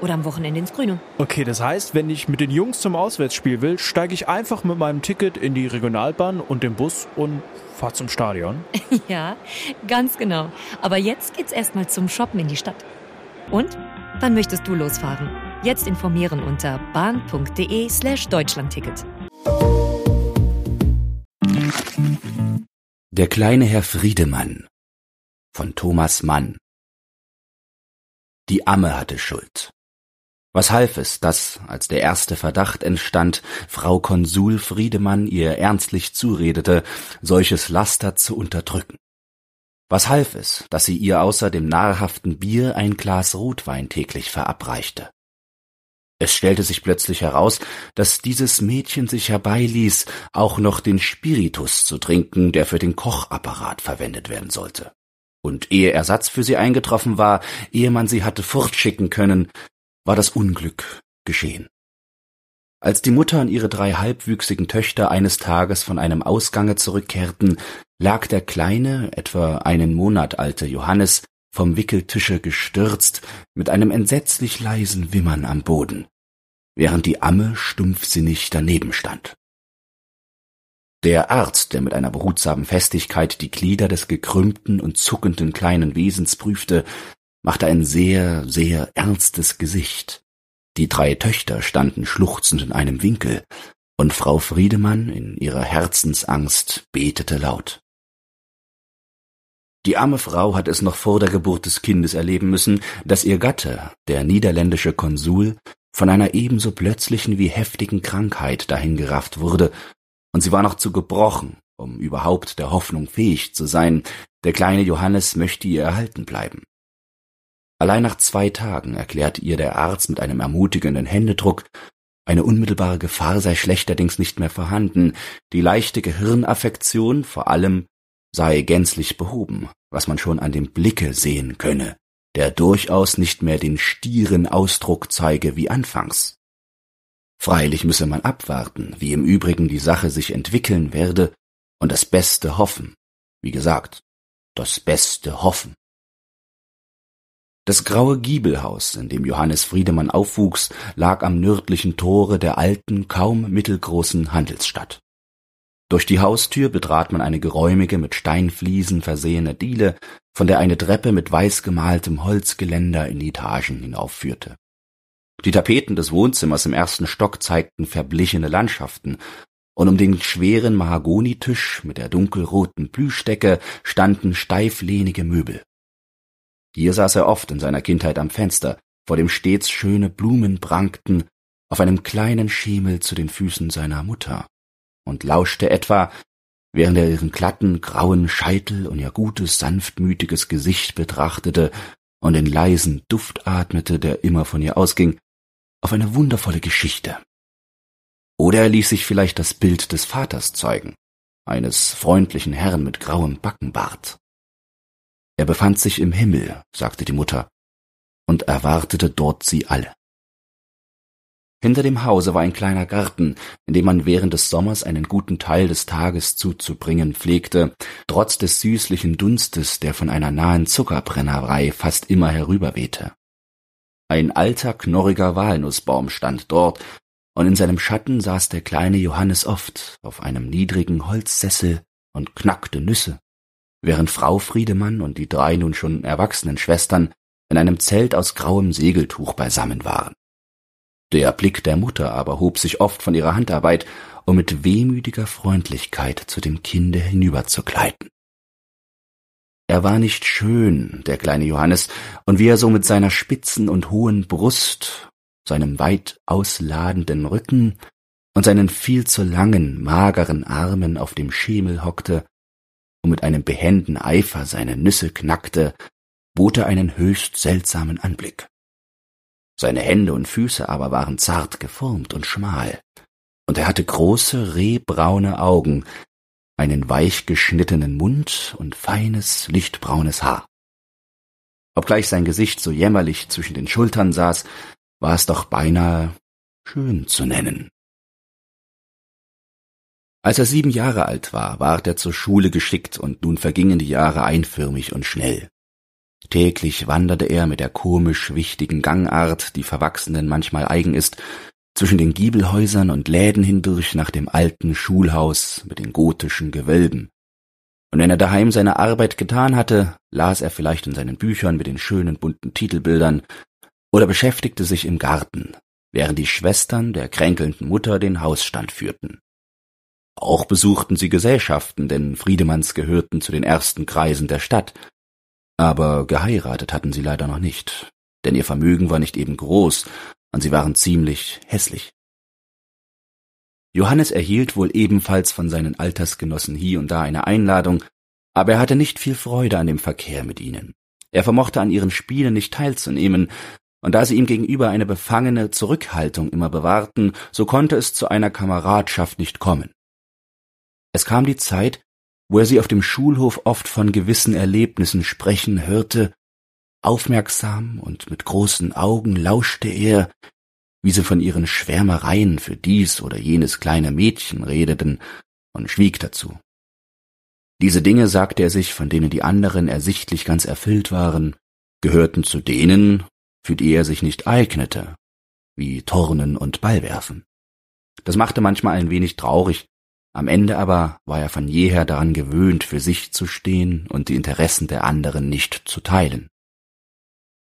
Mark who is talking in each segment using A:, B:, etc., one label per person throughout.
A: Oder am Wochenende ins Grüne.
B: Okay, das heißt, wenn ich mit den Jungs zum Auswärtsspiel will, steige ich einfach mit meinem Ticket in die Regionalbahn und den Bus und fahre zum Stadion.
A: ja, ganz genau. Aber jetzt geht's erstmal zum Shoppen in die Stadt. Und? Wann möchtest du losfahren? Jetzt informieren unter bahn.de slash Deutschlandticket.
C: Der kleine Herr Friedemann von Thomas Mann Die Amme hatte Schuld. Was half es, dass, als der erste Verdacht entstand, Frau Konsul Friedemann ihr ernstlich zuredete, solches Laster zu unterdrücken? Was half es, dass sie ihr außer dem nahrhaften Bier ein Glas Rotwein täglich verabreichte? Es stellte sich plötzlich heraus, dass dieses Mädchen sich herbeiließ, auch noch den Spiritus zu trinken, der für den Kochapparat verwendet werden sollte. Und ehe Ersatz für sie eingetroffen war, ehe man sie hatte fortschicken können, war das Unglück geschehen. Als die Mutter und ihre drei halbwüchsigen Töchter eines Tages von einem Ausgange zurückkehrten, lag der kleine, etwa einen Monat alte Johannes vom Wickeltische gestürzt, mit einem entsetzlich leisen Wimmern am Boden, während die Amme stumpfsinnig daneben stand. Der Arzt, der mit einer behutsamen Festigkeit die Glieder des gekrümmten und zuckenden kleinen Wesens prüfte, machte ein sehr, sehr ernstes Gesicht. Die drei Töchter standen schluchzend in einem Winkel, und Frau Friedemann in ihrer Herzensangst betete laut. Die arme Frau hat es noch vor der Geburt des Kindes erleben müssen, dass ihr Gatte, der niederländische Konsul, von einer ebenso plötzlichen wie heftigen Krankheit dahingerafft wurde, und sie war noch zu gebrochen, um überhaupt der Hoffnung fähig zu sein, der kleine Johannes möchte ihr erhalten bleiben. Allein nach zwei Tagen erklärte ihr der Arzt mit einem ermutigenden Händedruck, eine unmittelbare Gefahr sei schlechterdings nicht mehr vorhanden, die leichte Gehirnaffektion vor allem sei gänzlich behoben, was man schon an dem Blicke sehen könne, der durchaus nicht mehr den stieren Ausdruck zeige wie anfangs. Freilich müsse man abwarten, wie im Übrigen die Sache sich entwickeln werde, und das Beste hoffen. Wie gesagt, das Beste hoffen. Das graue Giebelhaus, in dem Johannes Friedemann aufwuchs, lag am nördlichen Tore der alten, kaum mittelgroßen Handelsstadt. Durch die Haustür betrat man eine geräumige, mit Steinfliesen versehene Diele, von der eine Treppe mit weiß gemaltem Holzgeländer in die Etagen hinaufführte. Die Tapeten des Wohnzimmers im ersten Stock zeigten verblichene Landschaften, und um den schweren Mahagonitisch mit der dunkelroten Plüschdecke standen steiflehnige Möbel. Hier saß er oft in seiner Kindheit am Fenster, vor dem stets schöne Blumen prangten, auf einem kleinen Schemel zu den Füßen seiner Mutter, und lauschte etwa, während er ihren glatten, grauen Scheitel und ihr gutes, sanftmütiges Gesicht betrachtete und den leisen Duft atmete, der immer von ihr ausging, auf eine wundervolle Geschichte. Oder er ließ sich vielleicht das Bild des Vaters zeigen, eines freundlichen Herrn mit grauem Backenbart. Er befand sich im Himmel, sagte die Mutter, und erwartete dort sie alle. Hinter dem Hause war ein kleiner Garten, in dem man während des Sommers einen guten Teil des Tages zuzubringen pflegte, trotz des süßlichen Dunstes, der von einer nahen Zuckerbrennerei fast immer herüberwehte. Ein alter, knorriger Walnussbaum stand dort, und in seinem Schatten saß der kleine Johannes oft auf einem niedrigen Holzsessel und knackte Nüsse während Frau Friedemann und die drei nun schon erwachsenen Schwestern in einem Zelt aus grauem Segeltuch beisammen waren. Der Blick der Mutter aber hob sich oft von ihrer Handarbeit, um mit wehmütiger Freundlichkeit zu dem Kinde hinüberzugleiten. Er war nicht schön, der kleine Johannes, und wie er so mit seiner spitzen und hohen Brust, seinem weit ausladenden Rücken und seinen viel zu langen, mageren Armen auf dem Schemel hockte, und mit einem behenden Eifer seine Nüsse knackte, bot er einen höchst seltsamen Anblick. Seine Hände und Füße aber waren zart geformt und schmal, und er hatte große, rehbraune Augen, einen weich geschnittenen Mund und feines, lichtbraunes Haar. Obgleich sein Gesicht so jämmerlich zwischen den Schultern saß, war es doch beinahe schön zu nennen. Als er sieben Jahre alt war, ward er zur Schule geschickt und nun vergingen die Jahre einförmig und schnell. Täglich wanderte er mit der komisch wichtigen Gangart, die Verwachsenen manchmal eigen ist, zwischen den Giebelhäusern und Läden hindurch nach dem alten Schulhaus mit den gotischen Gewölben. Und wenn er daheim seine Arbeit getan hatte, las er vielleicht in seinen Büchern mit den schönen bunten Titelbildern oder beschäftigte sich im Garten, während die Schwestern der kränkelnden Mutter den Hausstand führten. Auch besuchten sie Gesellschaften, denn Friedemanns gehörten zu den ersten Kreisen der Stadt. Aber geheiratet hatten sie leider noch nicht, denn ihr Vermögen war nicht eben groß, und sie waren ziemlich hässlich. Johannes erhielt wohl ebenfalls von seinen Altersgenossen hier und da eine Einladung, aber er hatte nicht viel Freude an dem Verkehr mit ihnen. Er vermochte an ihren Spielen nicht teilzunehmen, und da sie ihm gegenüber eine befangene Zurückhaltung immer bewahrten, so konnte es zu einer Kameradschaft nicht kommen. Es kam die Zeit, wo er sie auf dem Schulhof oft von gewissen Erlebnissen sprechen hörte, aufmerksam und mit großen Augen lauschte er, wie sie von ihren Schwärmereien für dies oder jenes kleine Mädchen redeten, und schwieg dazu. Diese Dinge, sagte er sich, von denen die anderen ersichtlich ganz erfüllt waren, gehörten zu denen, für die er sich nicht eignete, wie Turnen und Ballwerfen. Das machte manchmal ein wenig traurig, am Ende aber war er von jeher daran gewöhnt, für sich zu stehen und die Interessen der anderen nicht zu teilen.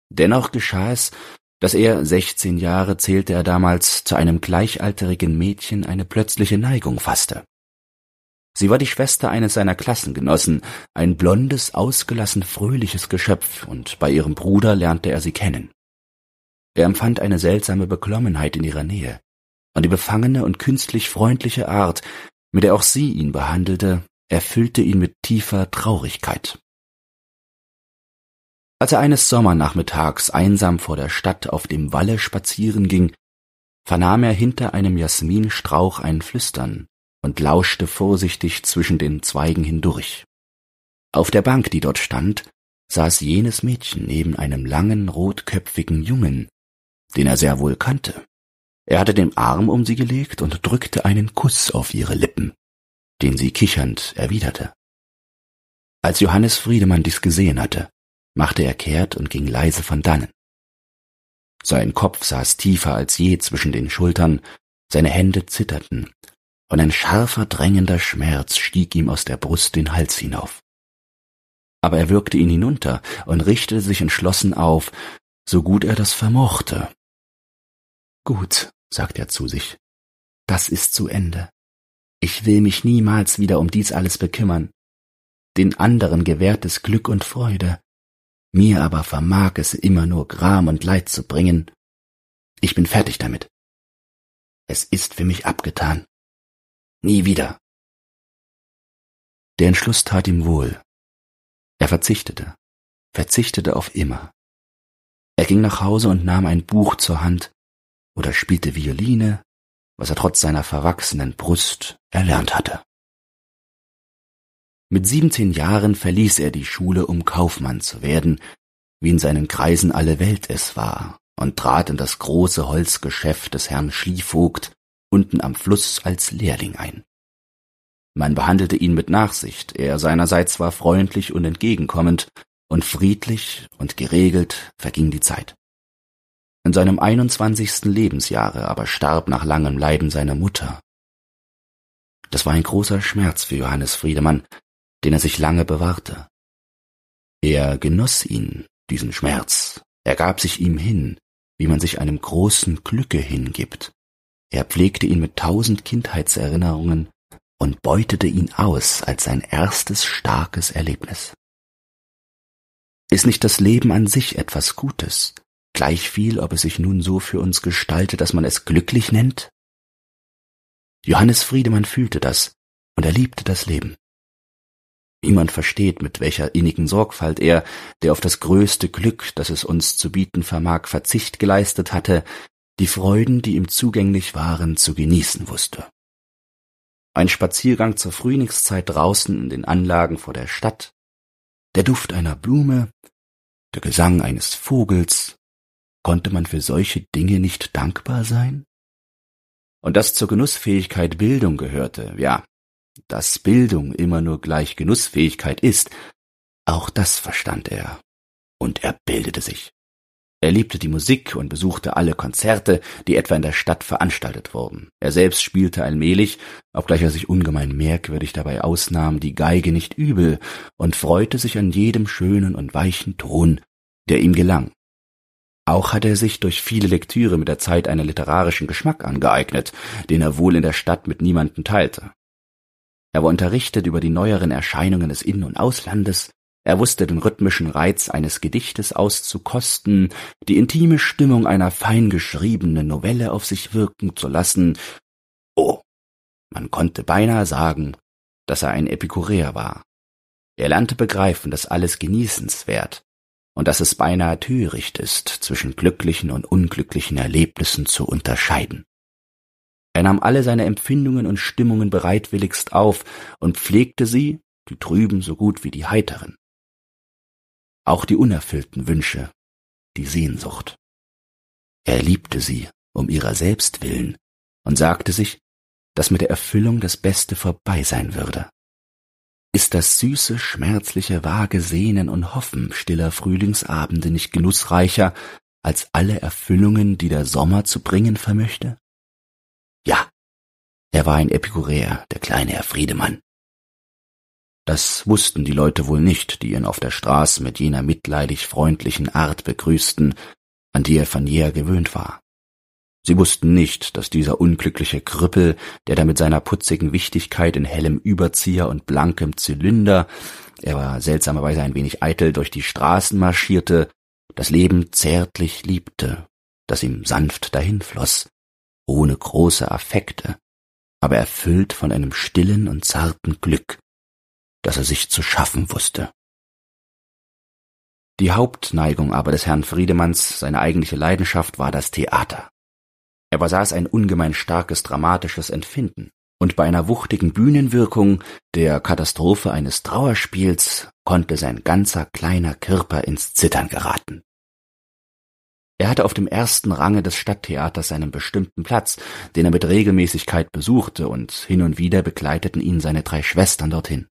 C: Dennoch geschah es, dass er, sechzehn Jahre zählte er damals, zu einem gleichalterigen Mädchen eine plötzliche Neigung fasste. Sie war die Schwester eines seiner Klassengenossen, ein blondes, ausgelassen fröhliches Geschöpf, und bei ihrem Bruder lernte er sie kennen. Er empfand eine seltsame Beklommenheit in ihrer Nähe, und die befangene und künstlich freundliche Art, mit der auch sie ihn behandelte, erfüllte ihn mit tiefer Traurigkeit. Als er eines Sommernachmittags einsam vor der Stadt auf dem Walle spazieren ging, vernahm er hinter einem Jasminstrauch ein Flüstern und lauschte vorsichtig zwischen den Zweigen hindurch. Auf der Bank, die dort stand, saß jenes Mädchen neben einem langen, rotköpfigen Jungen, den er sehr wohl kannte. Er hatte den Arm um sie gelegt und drückte einen Kuss auf ihre Lippen, den sie kichernd erwiderte. Als Johannes Friedemann dies gesehen hatte, machte er kehrt und ging leise von dannen. Sein Kopf saß tiefer als je zwischen den Schultern, seine Hände zitterten, und ein scharfer, drängender Schmerz stieg ihm aus der Brust den Hals hinauf. Aber er würgte ihn hinunter und richtete sich entschlossen auf, so gut er das vermochte. Gut, sagt er zu sich. Das ist zu Ende. Ich will mich niemals wieder um dies alles bekümmern. Den anderen gewährt es Glück und Freude. Mir aber vermag es immer nur Gram und Leid zu bringen. Ich bin fertig damit. Es ist für mich abgetan. Nie wieder. Der Entschluss tat ihm wohl. Er verzichtete, verzichtete auf immer. Er ging nach Hause und nahm ein Buch zur Hand, oder spielte Violine, was er trotz seiner verwachsenen Brust erlernt hatte. Mit siebzehn Jahren verließ er die Schule, um Kaufmann zu werden, wie in seinen Kreisen alle Welt es war, und trat in das große Holzgeschäft des Herrn Schlievogt unten am Fluss als Lehrling ein. Man behandelte ihn mit Nachsicht, er seinerseits war freundlich und entgegenkommend, und friedlich und geregelt verging die Zeit. In seinem einundzwanzigsten Lebensjahre aber starb nach langem Leiden seine Mutter. Das war ein großer Schmerz für Johannes Friedemann, den er sich lange bewahrte. Er genoss ihn, diesen Schmerz, er gab sich ihm hin, wie man sich einem großen Glücke hingibt. Er pflegte ihn mit tausend Kindheitserinnerungen und beutete ihn aus als sein erstes starkes Erlebnis. Ist nicht das Leben an sich etwas Gutes, gleichviel, ob es sich nun so für uns gestaltet, dass man es glücklich nennt? Johannes Friedemann fühlte das, und er liebte das Leben. Niemand versteht, mit welcher innigen Sorgfalt er, der auf das größte Glück, das es uns zu bieten vermag, Verzicht geleistet hatte, die Freuden, die ihm zugänglich waren, zu genießen wusste. Ein Spaziergang zur Frühlingszeit draußen in den Anlagen vor der Stadt, der Duft einer Blume, der Gesang eines Vogels, konnte man für solche Dinge nicht dankbar sein? Und dass zur Genussfähigkeit Bildung gehörte, ja, dass Bildung immer nur gleich Genussfähigkeit ist, auch das verstand er. Und er bildete sich. Er liebte die Musik und besuchte alle Konzerte, die etwa in der Stadt veranstaltet wurden. Er selbst spielte allmählich, obgleich er sich ungemein merkwürdig dabei ausnahm, die Geige nicht übel und freute sich an jedem schönen und weichen Ton, der ihm gelang. Auch hatte er sich durch viele Lektüre mit der Zeit einen literarischen Geschmack angeeignet, den er wohl in der Stadt mit niemandem teilte. Er war unterrichtet über die neueren Erscheinungen des In- und Auslandes, er wusste den rhythmischen Reiz eines Gedichtes auszukosten, die intime Stimmung einer fein geschriebenen Novelle auf sich wirken zu lassen. Oh, man konnte beinahe sagen, dass er ein Epikureer war. Er lernte begreifen, dass alles genießenswert und dass es beinahe töricht ist, zwischen glücklichen und unglücklichen Erlebnissen zu unterscheiden. Er nahm alle seine Empfindungen und Stimmungen bereitwilligst auf und pflegte sie, die trüben so gut wie die heiteren. Auch die unerfüllten Wünsche, die Sehnsucht. Er liebte sie um ihrer selbst willen und sagte sich, dass mit der Erfüllung das Beste vorbei sein würde. Ist das süße, schmerzliche, vage Sehnen und Hoffen stiller Frühlingsabende nicht genussreicher als alle Erfüllungen, die der Sommer zu bringen vermöchte? Ja, er war ein Epikureer, der kleine Herr Friedemann. Das wussten die Leute wohl nicht, die ihn auf der Straße mit jener mitleidig freundlichen Art begrüßten, an die er von jeher gewöhnt war. Sie wussten nicht, dass dieser unglückliche Krüppel, der da mit seiner putzigen Wichtigkeit in hellem Überzieher und blankem Zylinder, er war seltsamerweise ein wenig eitel, durch die Straßen marschierte, das Leben zärtlich liebte, das ihm sanft dahinfloß, ohne große Affekte, aber erfüllt von einem stillen und zarten Glück, das er sich zu schaffen wusste. Die Hauptneigung aber des Herrn Friedemanns, seine eigentliche Leidenschaft, war das Theater. Er besaß ein ungemein starkes dramatisches Empfinden, und bei einer wuchtigen Bühnenwirkung, der Katastrophe eines Trauerspiels, konnte sein ganzer kleiner Körper ins Zittern geraten. Er hatte auf dem ersten Range des Stadttheaters seinen bestimmten Platz, den er mit Regelmäßigkeit besuchte, und hin und wieder begleiteten ihn seine drei Schwestern dorthin.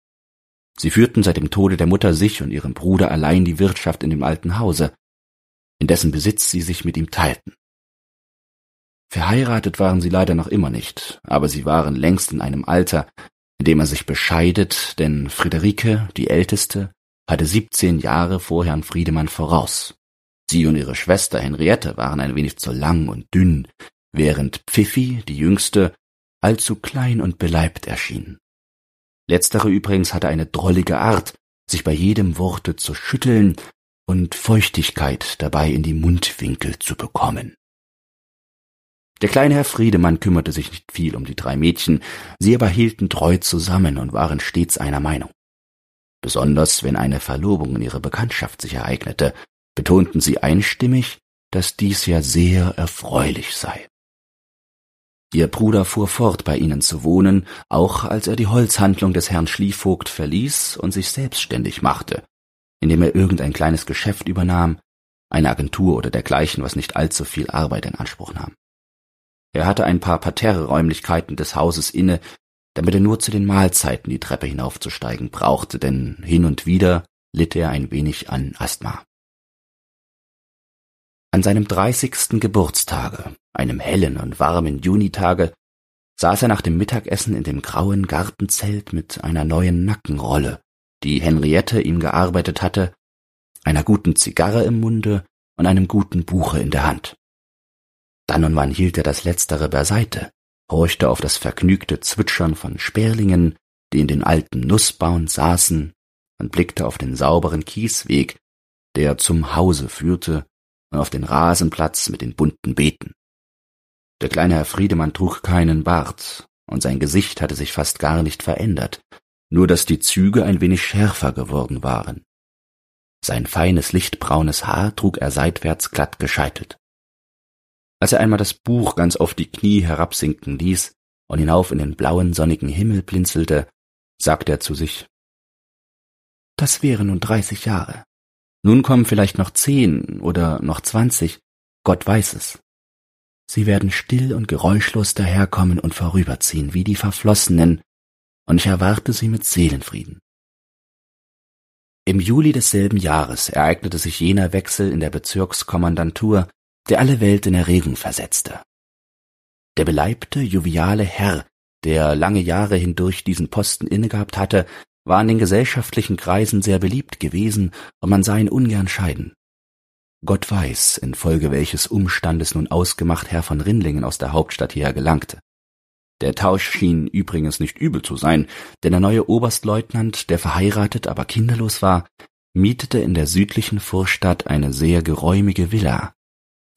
C: Sie führten seit dem Tode der Mutter sich und ihren Bruder allein die Wirtschaft in dem alten Hause, in dessen Besitz sie sich mit ihm teilten. Verheiratet waren sie leider noch immer nicht, aber sie waren längst in einem Alter, in dem er sich bescheidet, denn Friederike, die Älteste, hatte siebzehn Jahre vor Herrn Friedemann voraus. Sie und ihre Schwester Henriette waren ein wenig zu lang und dünn, während Pfiffi, die Jüngste, allzu klein und beleibt erschien. Letztere übrigens hatte eine drollige Art, sich bei jedem Worte zu schütteln und Feuchtigkeit dabei in die Mundwinkel zu bekommen. Der kleine Herr Friedemann kümmerte sich nicht viel um die drei Mädchen, sie aber hielten treu zusammen und waren stets einer Meinung. Besonders wenn eine Verlobung in ihrer Bekanntschaft sich ereignete, betonten sie einstimmig, dass dies ja sehr erfreulich sei. Ihr Bruder fuhr fort, bei ihnen zu wohnen, auch als er die Holzhandlung des Herrn Schlievogt verließ und sich selbstständig machte, indem er irgendein kleines Geschäft übernahm, eine Agentur oder dergleichen, was nicht allzu viel Arbeit in Anspruch nahm. Er hatte ein paar Parterre-Räumlichkeiten des Hauses inne, damit er nur zu den Mahlzeiten die Treppe hinaufzusteigen brauchte, denn hin und wieder litt er ein wenig an Asthma. An seinem dreißigsten Geburtstage, einem hellen und warmen Junitage, saß er nach dem Mittagessen in dem grauen Gartenzelt mit einer neuen Nackenrolle, die Henriette ihm gearbeitet hatte, einer guten Zigarre im Munde und einem guten Buche in der Hand. Dann und wann hielt er das Letztere beiseite, horchte auf das vergnügte Zwitschern von Sperlingen, die in den alten Nussbauen saßen, und blickte auf den sauberen Kiesweg, der zum Hause führte und auf den Rasenplatz mit den bunten Beeten. Der kleine Herr Friedemann trug keinen Bart, und sein Gesicht hatte sich fast gar nicht verändert, nur dass die Züge ein wenig schärfer geworden waren. Sein feines lichtbraunes Haar trug er seitwärts glatt gescheitelt. Als er einmal das Buch ganz auf die Knie herabsinken ließ und hinauf in den blauen, sonnigen Himmel blinzelte, sagte er zu sich Das wären nun dreißig Jahre. Nun kommen vielleicht noch zehn oder noch zwanzig, Gott weiß es. Sie werden still und geräuschlos daherkommen und vorüberziehen wie die Verflossenen, und ich erwarte sie mit Seelenfrieden. Im Juli desselben Jahres ereignete sich jener Wechsel in der Bezirkskommandantur, der alle Welt in Erregung versetzte. Der beleibte, joviale Herr, der lange Jahre hindurch diesen Posten innegehabt hatte, war in den gesellschaftlichen Kreisen sehr beliebt gewesen, und man sah ihn ungern scheiden. Gott weiß, infolge welches Umstandes nun ausgemacht Herr von Rindlingen aus der Hauptstadt hierher gelangte. Der Tausch schien übrigens nicht übel zu sein, denn der neue Oberstleutnant, der verheiratet, aber kinderlos war, mietete in der südlichen Vorstadt eine sehr geräumige Villa,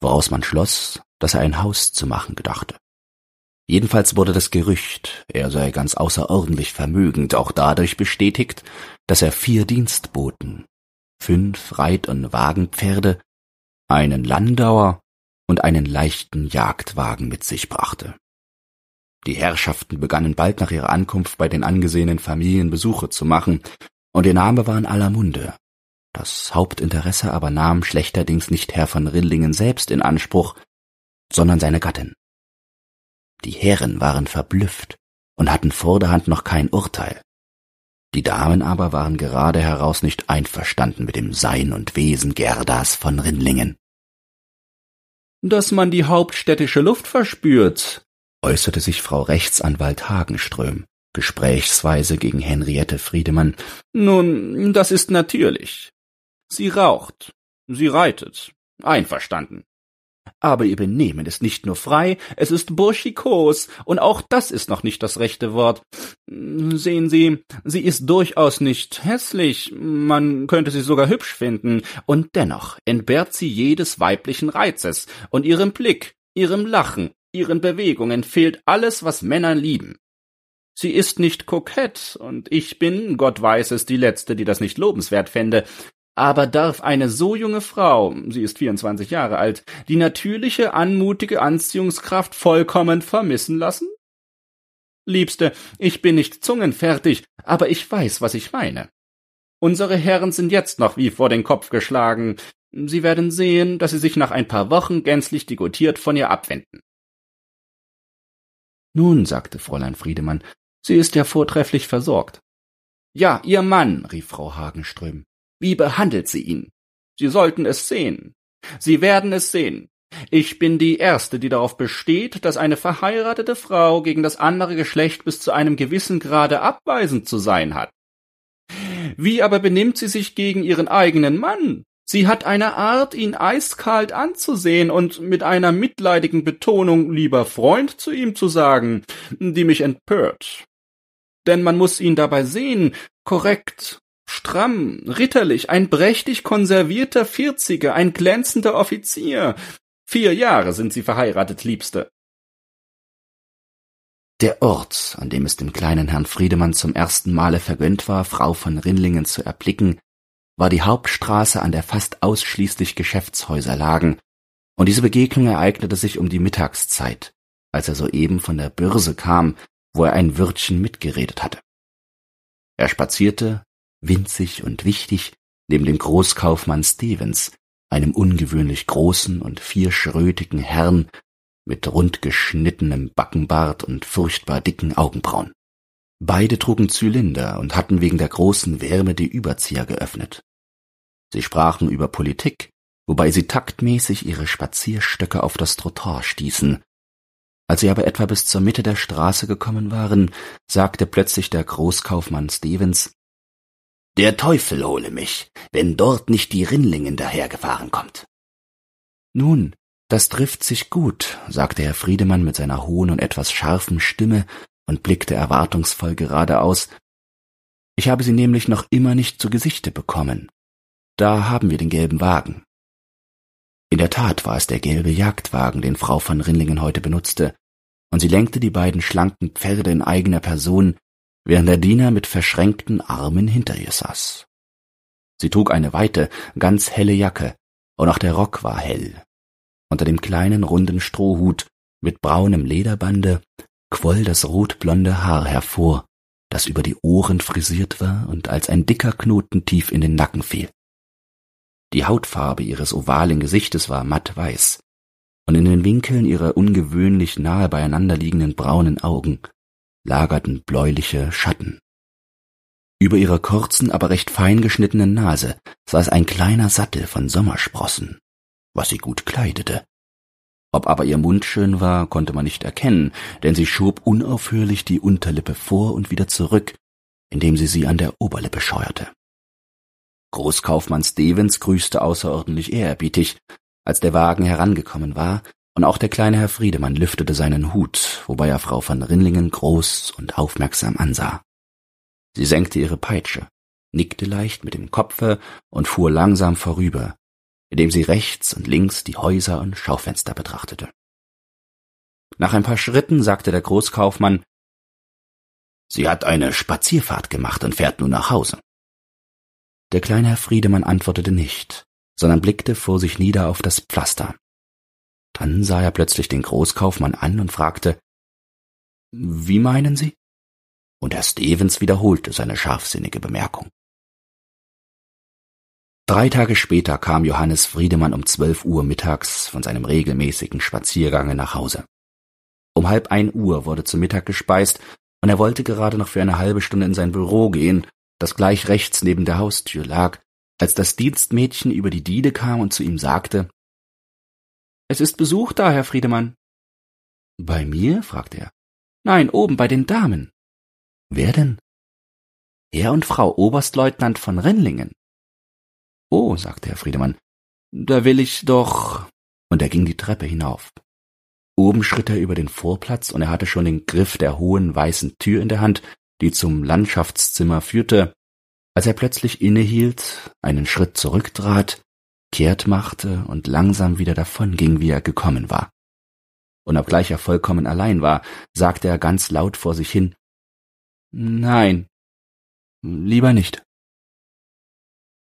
C: woraus man schloss, dass er ein Haus zu machen gedachte. Jedenfalls wurde das Gerücht, er sei ganz außerordentlich vermögend, auch dadurch bestätigt, dass er vier Dienstboten, fünf Reit- und Wagenpferde, einen Landauer und einen leichten Jagdwagen mit sich brachte. Die Herrschaften begannen bald nach ihrer Ankunft bei den angesehenen Familien Besuche zu machen, und ihr Name war in aller Munde. Das Hauptinteresse aber nahm schlechterdings nicht Herr von Rillingen selbst in Anspruch, sondern seine Gattin. Die Herren waren verblüfft und hatten vorderhand noch kein Urteil. Die Damen aber waren gerade heraus nicht einverstanden mit dem Sein und Wesen Gerdas von Rindlingen. Dass man die hauptstädtische Luft verspürt, äußerte sich Frau Rechtsanwalt Hagenström, gesprächsweise gegen Henriette Friedemann. Nun, das ist natürlich. Sie raucht, sie reitet, einverstanden. Aber ihr Benehmen ist nicht nur frei, es ist burschikos, und auch das ist noch nicht das rechte Wort. Sehen Sie, sie ist durchaus nicht hässlich, man könnte sie sogar hübsch finden, und dennoch entbehrt sie jedes weiblichen Reizes, und ihrem Blick, ihrem Lachen, ihren Bewegungen fehlt alles, was Männer lieben. Sie ist nicht kokett, und ich bin, Gott weiß es, die Letzte, die das nicht lobenswert fände, aber darf eine so junge Frau, sie ist 24 Jahre alt, die natürliche, anmutige Anziehungskraft vollkommen vermissen lassen? Liebste, ich bin nicht zungenfertig, aber ich weiß, was ich meine. Unsere Herren sind jetzt noch wie vor den Kopf geschlagen. Sie werden sehen, dass sie sich nach ein paar Wochen gänzlich degotiert von ihr abwenden. Nun, sagte Fräulein Friedemann, sie ist ja vortrefflich versorgt. Ja, Ihr Mann, rief Frau Hagenström. Wie behandelt sie ihn? Sie sollten es sehen. Sie werden es sehen. Ich bin die Erste, die darauf besteht, dass eine verheiratete Frau gegen das andere Geschlecht bis zu einem gewissen Grade abweisend zu sein hat. Wie aber benimmt sie sich gegen ihren eigenen Mann? Sie hat eine Art, ihn eiskalt anzusehen und mit einer mitleidigen Betonung lieber Freund zu ihm zu sagen, die mich empört. Denn man muss ihn dabei sehen, korrekt, stramm, ritterlich, ein prächtig konservierter Vierziger, ein glänzender Offizier. Vier Jahre sind sie verheiratet, Liebste. Der Ort, an dem es dem kleinen Herrn Friedemann zum ersten Male vergönnt war, Frau von Rinlingen zu erblicken, war die Hauptstraße, an der fast ausschließlich Geschäftshäuser lagen, und diese Begegnung ereignete sich um die Mittagszeit, als er soeben von der Börse kam, wo er ein Wörtchen mitgeredet hatte. Er spazierte, winzig und wichtig, neben dem Großkaufmann Stevens, einem ungewöhnlich großen und vierschrötigen Herrn mit rundgeschnittenem Backenbart und furchtbar dicken Augenbrauen. Beide trugen Zylinder und hatten wegen der großen Wärme die Überzieher geöffnet. Sie sprachen über Politik, wobei sie taktmäßig ihre Spazierstöcke auf das Trottoir stießen. Als sie aber etwa bis zur Mitte der Straße gekommen waren, sagte plötzlich der Großkaufmann Stevens Der Teufel hole mich, wenn dort nicht die Rinlingen dahergefahren kommt. Nun, das trifft sich gut, sagte Herr Friedemann mit seiner hohen und etwas scharfen Stimme und blickte erwartungsvoll geradeaus. Ich habe sie nämlich noch immer nicht zu Gesichte bekommen. Da haben wir den gelben Wagen. In der Tat war es der gelbe Jagdwagen, den Frau von Rinlingen heute benutzte, und sie lenkte die beiden schlanken Pferde in eigener Person, während der Diener mit verschränkten Armen hinter ihr saß. Sie trug eine weite, ganz helle Jacke, und auch der Rock war hell. Unter dem kleinen, runden Strohhut mit braunem Lederbande quoll das rotblonde Haar hervor, das über die Ohren frisiert war und als ein dicker Knoten tief in den Nacken fiel. Die Hautfarbe ihres ovalen Gesichtes war mattweiß, und in den Winkeln ihrer ungewöhnlich nahe beieinander liegenden braunen Augen lagerten bläuliche Schatten. Über ihrer kurzen, aber recht fein geschnittenen Nase saß ein kleiner Sattel von Sommersprossen, was sie gut kleidete. Ob aber ihr Mund schön war, konnte man nicht erkennen, denn sie schob unaufhörlich die Unterlippe vor und wieder zurück, indem sie sie an der Oberlippe scheuerte. Großkaufmann Stevens grüßte außerordentlich ehrerbietig, als der Wagen herangekommen war, und auch der kleine Herr Friedemann lüftete seinen Hut, wobei er Frau von Rinlingen groß und aufmerksam ansah. Sie senkte ihre Peitsche, nickte leicht mit dem Kopfe und fuhr langsam vorüber, indem sie rechts und links die Häuser und Schaufenster betrachtete. Nach ein paar Schritten sagte der Großkaufmann Sie hat eine Spazierfahrt gemacht und fährt nun nach Hause. Der kleine Herr Friedemann antwortete nicht, sondern blickte vor sich nieder auf das Pflaster. Dann sah er plötzlich den Großkaufmann an und fragte Wie meinen Sie? Und Herr Stevens wiederholte seine scharfsinnige Bemerkung. Drei Tage später kam Johannes Friedemann um zwölf Uhr mittags von seinem regelmäßigen Spaziergange nach Hause. Um halb ein Uhr wurde zu Mittag gespeist, und er wollte gerade noch für eine halbe Stunde in sein Büro gehen, das gleich rechts neben der Haustür lag, als das Dienstmädchen über die Diele kam und zu ihm sagte Es ist Besuch da, Herr Friedemann. Bei mir? fragte er. Nein, oben bei den Damen. Wer denn? Er und Frau Oberstleutnant von Rennlingen. Oh, sagte Herr Friedemann, da will ich doch. Und er ging die Treppe hinauf. Oben schritt er über den Vorplatz und er hatte schon den Griff der hohen weißen Tür in der Hand, die zum Landschaftszimmer führte, als er plötzlich innehielt, einen Schritt zurücktrat, kehrt machte und langsam wieder davonging, wie er gekommen war. Und obgleich er vollkommen allein war, sagte er ganz laut vor sich hin Nein, lieber nicht.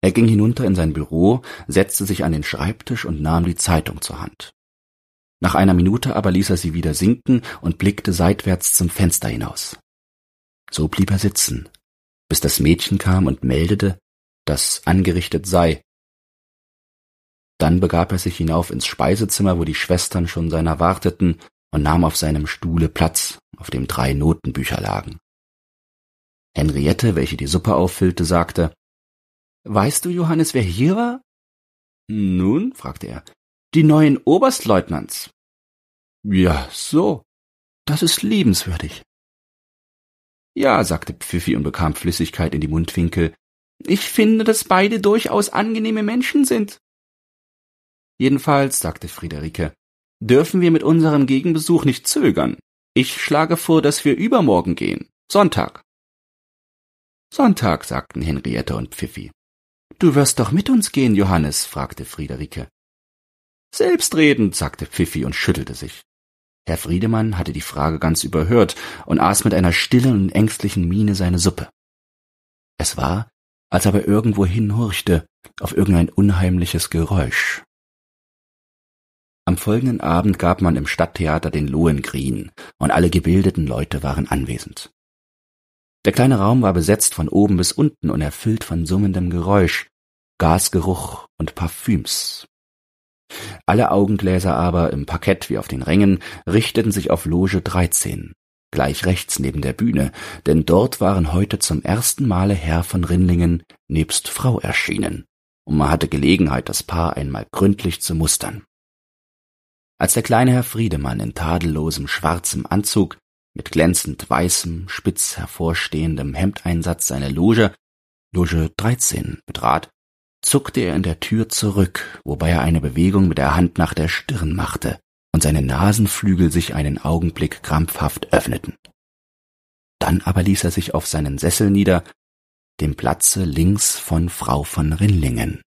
C: Er ging hinunter in sein Büro, setzte sich an den Schreibtisch und nahm die Zeitung zur Hand. Nach einer Minute aber ließ er sie wieder sinken und blickte seitwärts zum Fenster hinaus. So blieb er sitzen, bis das Mädchen kam und meldete, dass angerichtet sei. Dann begab er sich hinauf ins Speisezimmer, wo die Schwestern schon seiner warteten, und nahm auf seinem Stuhle Platz, auf dem drei Notenbücher lagen. Henriette, welche die Suppe auffüllte, sagte Weißt du, Johannes, wer hier war? Nun, fragte er, die neuen Oberstleutnants. Ja, so. Das ist liebenswürdig. Ja, sagte Pfiffi und bekam Flüssigkeit in die Mundwinkel. Ich finde, dass beide durchaus angenehme Menschen sind. Jedenfalls, sagte Friederike, dürfen wir mit unserem Gegenbesuch nicht zögern. Ich schlage vor, dass wir übermorgen gehen. Sonntag. Sonntag, sagten Henriette und Pfiffi. Du wirst doch mit uns gehen, Johannes, fragte Friederike. Selbstredend, sagte Pfiffi und schüttelte sich. Herr Friedemann hatte die Frage ganz überhört und aß mit einer stillen und ängstlichen Miene seine Suppe. Es war, als ob er irgendwo hinhorchte, auf irgendein unheimliches Geräusch. Am folgenden Abend gab man im Stadttheater den Lohengrin, und alle gebildeten Leute waren anwesend. Der kleine Raum war besetzt von oben bis unten und erfüllt von summendem Geräusch, Gasgeruch und Parfüms. Alle Augengläser aber im Parkett wie auf den Rängen richteten sich auf Loge 13, gleich rechts neben der Bühne, denn dort waren heute zum ersten Male Herr von Rindlingen nebst Frau erschienen, und man hatte Gelegenheit, das Paar einmal gründlich zu mustern. Als der kleine Herr Friedemann in tadellosem schwarzem Anzug mit glänzend weißem, spitz hervorstehendem Hemdeinsatz seine Loge, Loge 13, betrat, zuckte er in der Tür zurück, wobei er eine Bewegung mit der Hand nach der Stirn machte und seine Nasenflügel sich einen Augenblick krampfhaft öffneten. Dann aber ließ er sich auf seinen Sessel nieder, dem Platze links von Frau von Rinlingen.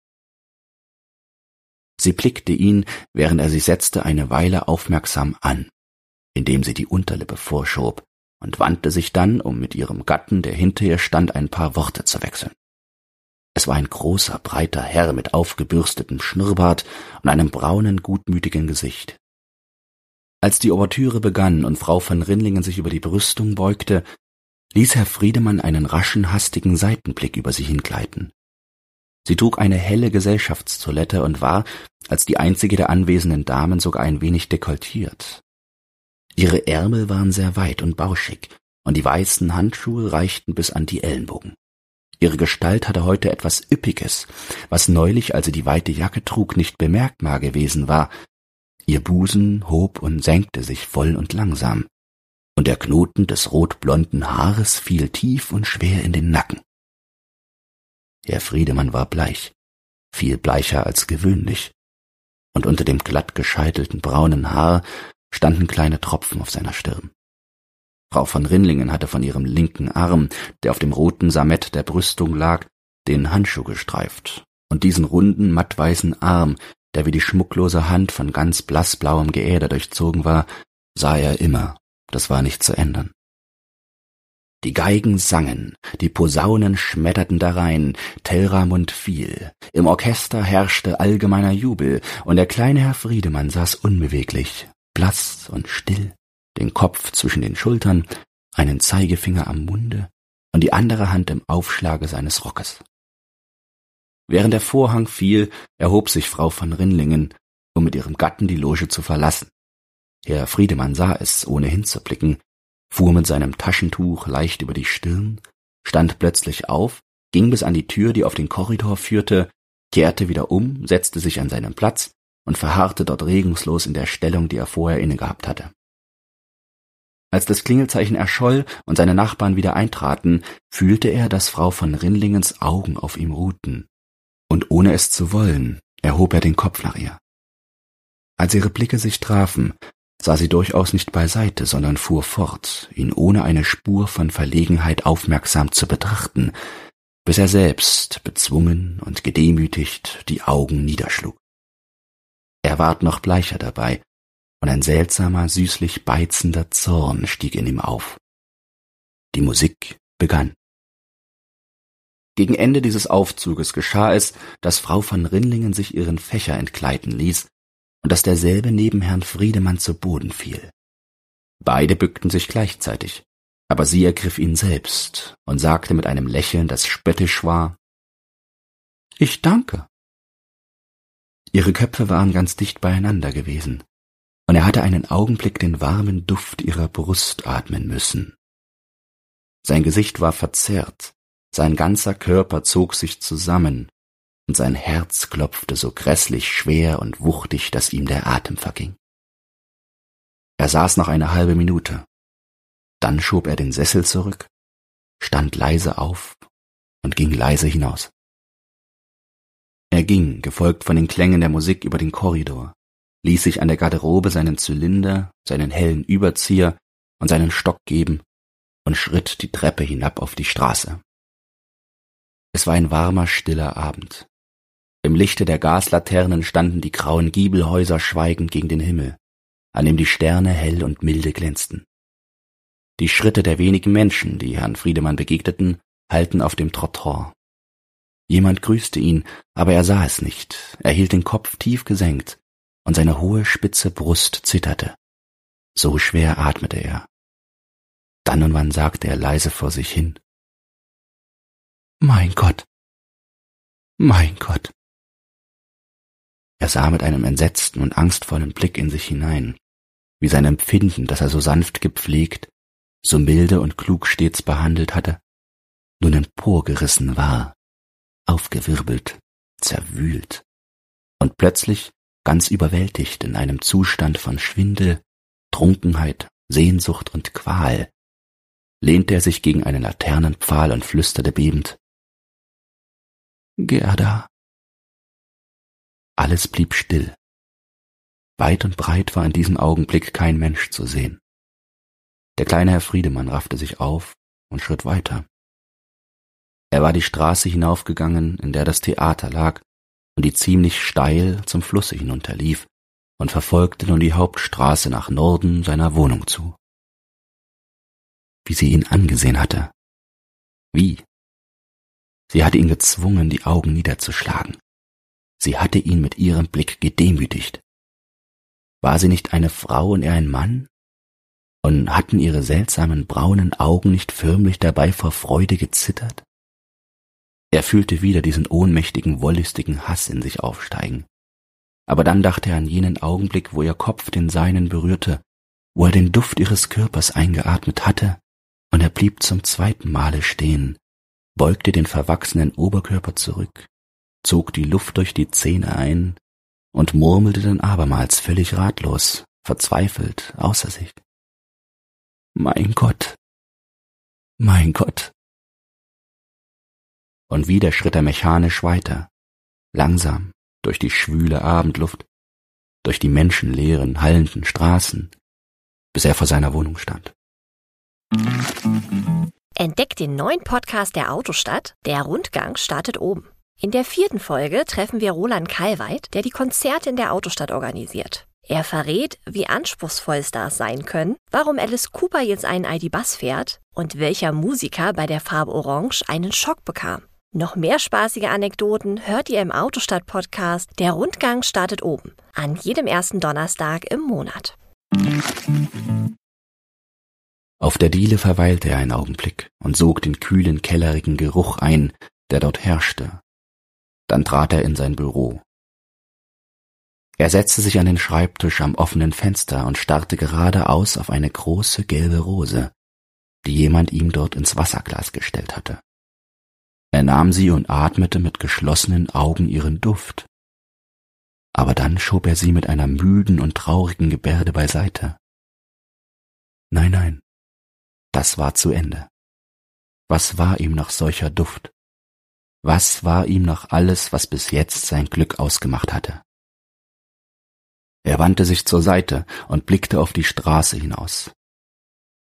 C: Sie blickte ihn, während er sich setzte, eine Weile aufmerksam an indem sie die Unterlippe vorschob und wandte sich dann, um mit ihrem Gatten, der hinter ihr stand, ein paar Worte zu wechseln. Es war ein großer, breiter Herr mit aufgebürstetem Schnurrbart und einem braunen, gutmütigen Gesicht. Als die Ouvertüre begann und Frau von Rinlingen sich über die Brüstung beugte, ließ Herr Friedemann einen raschen, hastigen Seitenblick über sie hingleiten. Sie trug eine helle Gesellschaftstoilette und war, als die einzige der anwesenden Damen, sogar ein wenig dekoltiert. Ihre Ärmel waren sehr weit und bauschig, und die weißen Handschuhe reichten bis an die Ellenbogen. Ihre Gestalt hatte heute etwas Üppiges, was neulich, als sie die weite Jacke trug, nicht bemerkbar gewesen war. Ihr Busen hob und senkte sich voll und langsam, und der Knoten des rotblonden Haares fiel tief und schwer in den Nacken. Herr Friedemann war bleich, viel bleicher als gewöhnlich, und unter dem glatt gescheitelten braunen Haar standen kleine Tropfen auf seiner Stirn. Frau von Rinlingen hatte von ihrem linken Arm, der auf dem roten Samett der Brüstung lag, den Handschuh gestreift, und diesen runden, mattweißen Arm, der wie die schmucklose Hand von ganz blassblauem Geäder durchzogen war, sah er immer, das war nicht zu ändern. Die Geigen sangen, die Posaunen schmetterten darein, Telramund fiel, im Orchester herrschte allgemeiner Jubel, und der kleine Herr Friedemann saß unbeweglich, blass und still, den Kopf zwischen den Schultern, einen Zeigefinger am Munde und die andere Hand im Aufschlage seines Rockes. Während der Vorhang fiel, erhob sich Frau von Rinlingen, um mit ihrem Gatten die Loge zu verlassen. Herr Friedemann sah es, ohne hinzublicken, fuhr mit seinem Taschentuch leicht über die Stirn, stand plötzlich auf, ging bis an die Tür, die auf den Korridor führte, kehrte wieder um, setzte sich an seinen Platz und verharrte dort regungslos in der Stellung, die er vorher innegehabt hatte. Als das Klingelzeichen erscholl und seine Nachbarn wieder eintraten, fühlte er, dass Frau von Rinlingens Augen auf ihm ruhten, und ohne es zu wollen, erhob er den Kopf nach ihr. Als ihre Blicke sich trafen, sah sie durchaus nicht beiseite, sondern fuhr fort, ihn ohne eine Spur von Verlegenheit aufmerksam zu betrachten, bis er selbst, bezwungen und gedemütigt, die Augen niederschlug. Er ward noch bleicher dabei, und ein seltsamer, süßlich beizender Zorn stieg in ihm auf. Die Musik begann. Gegen Ende dieses Aufzuges geschah es, dass Frau von Rinlingen sich ihren Fächer entgleiten ließ und dass derselbe neben Herrn Friedemann zu Boden fiel. Beide bückten sich gleichzeitig, aber sie ergriff ihn selbst und sagte mit einem Lächeln, das spöttisch war Ich danke. Ihre Köpfe waren ganz dicht beieinander gewesen, und er hatte einen Augenblick den warmen Duft ihrer Brust atmen müssen. Sein Gesicht war verzerrt, sein ganzer Körper zog sich zusammen, und sein Herz klopfte so grässlich schwer und wuchtig, dass ihm der Atem verging. Er saß noch eine halbe Minute, dann schob er den Sessel zurück, stand leise auf und ging leise hinaus. Er ging, gefolgt von den Klängen der Musik über den Korridor, ließ sich an der Garderobe seinen Zylinder, seinen hellen Überzieher und seinen Stock geben und schritt die Treppe hinab auf die Straße. Es war ein warmer, stiller Abend. Im Lichte der Gaslaternen standen die grauen Giebelhäuser schweigend gegen den Himmel, an dem die Sterne hell und milde glänzten. Die Schritte der wenigen Menschen, die Herrn Friedemann begegneten, hallten auf dem Trottoir. Jemand grüßte ihn, aber er sah es nicht, er hielt den Kopf tief gesenkt, und seine hohe spitze Brust zitterte. So schwer atmete er. Dann und wann sagte er leise vor sich hin Mein Gott. Mein Gott. Er sah mit einem entsetzten und angstvollen Blick in sich hinein, wie sein Empfinden, das er so sanft gepflegt, so milde und klug stets behandelt hatte, nun emporgerissen war, aufgewirbelt, zerwühlt und plötzlich ganz überwältigt in einem Zustand von Schwindel, Trunkenheit, Sehnsucht und Qual, lehnte er sich gegen einen Laternenpfahl und flüsterte bebend Gerda. Alles blieb still. Weit und breit war in diesem Augenblick kein Mensch zu sehen. Der kleine Herr Friedemann raffte sich auf und schritt weiter. Er war die Straße hinaufgegangen, in der das Theater lag und die ziemlich steil zum Flusse hinunterlief und verfolgte nun die Hauptstraße nach Norden seiner Wohnung zu. wie sie ihn angesehen hatte. Wie? Sie hatte ihn gezwungen, die Augen niederzuschlagen. Sie hatte ihn mit ihrem Blick gedemütigt. War sie nicht eine Frau und er ein Mann? Und hatten ihre seltsamen braunen Augen nicht förmlich dabei vor Freude gezittert? Er fühlte wieder diesen ohnmächtigen, wollüstigen Hass in sich aufsteigen. Aber dann dachte er an jenen Augenblick, wo ihr Kopf den seinen berührte, wo er den Duft ihres Körpers eingeatmet hatte, und er blieb zum zweiten Male stehen, beugte den verwachsenen Oberkörper zurück, zog die Luft durch die Zähne ein und murmelte dann abermals völlig ratlos, verzweifelt, außer sich. Mein Gott, mein Gott. Und wieder schritt er mechanisch weiter, langsam, durch die schwüle Abendluft, durch die menschenleeren, hallenden Straßen, bis er vor seiner Wohnung stand.
D: Entdeckt den neuen Podcast der Autostadt. Der Rundgang startet oben. In der vierten Folge treffen wir Roland Kalweit, der die Konzerte in der Autostadt organisiert. Er verrät, wie anspruchsvoll Stars sein können, warum Alice Cooper jetzt einen ID-Bus fährt und welcher Musiker bei der Farbe Orange einen Schock bekam. Noch mehr spaßige Anekdoten hört ihr im Autostadt-Podcast Der Rundgang startet oben, an jedem ersten Donnerstag im Monat.
C: Auf der Diele verweilte er einen Augenblick und sog den kühlen, kellerigen Geruch ein, der dort herrschte. Dann trat er in sein Büro. Er setzte sich an den Schreibtisch am offenen Fenster und starrte geradeaus auf eine große gelbe Rose, die jemand ihm dort ins Wasserglas gestellt hatte. Er nahm sie und atmete mit geschlossenen Augen ihren Duft. Aber dann schob er sie mit einer müden und traurigen Gebärde beiseite. Nein, nein, das war zu Ende. Was war ihm noch solcher Duft? Was war ihm noch alles, was bis jetzt sein Glück ausgemacht hatte? Er wandte sich zur Seite und blickte auf die Straße hinaus.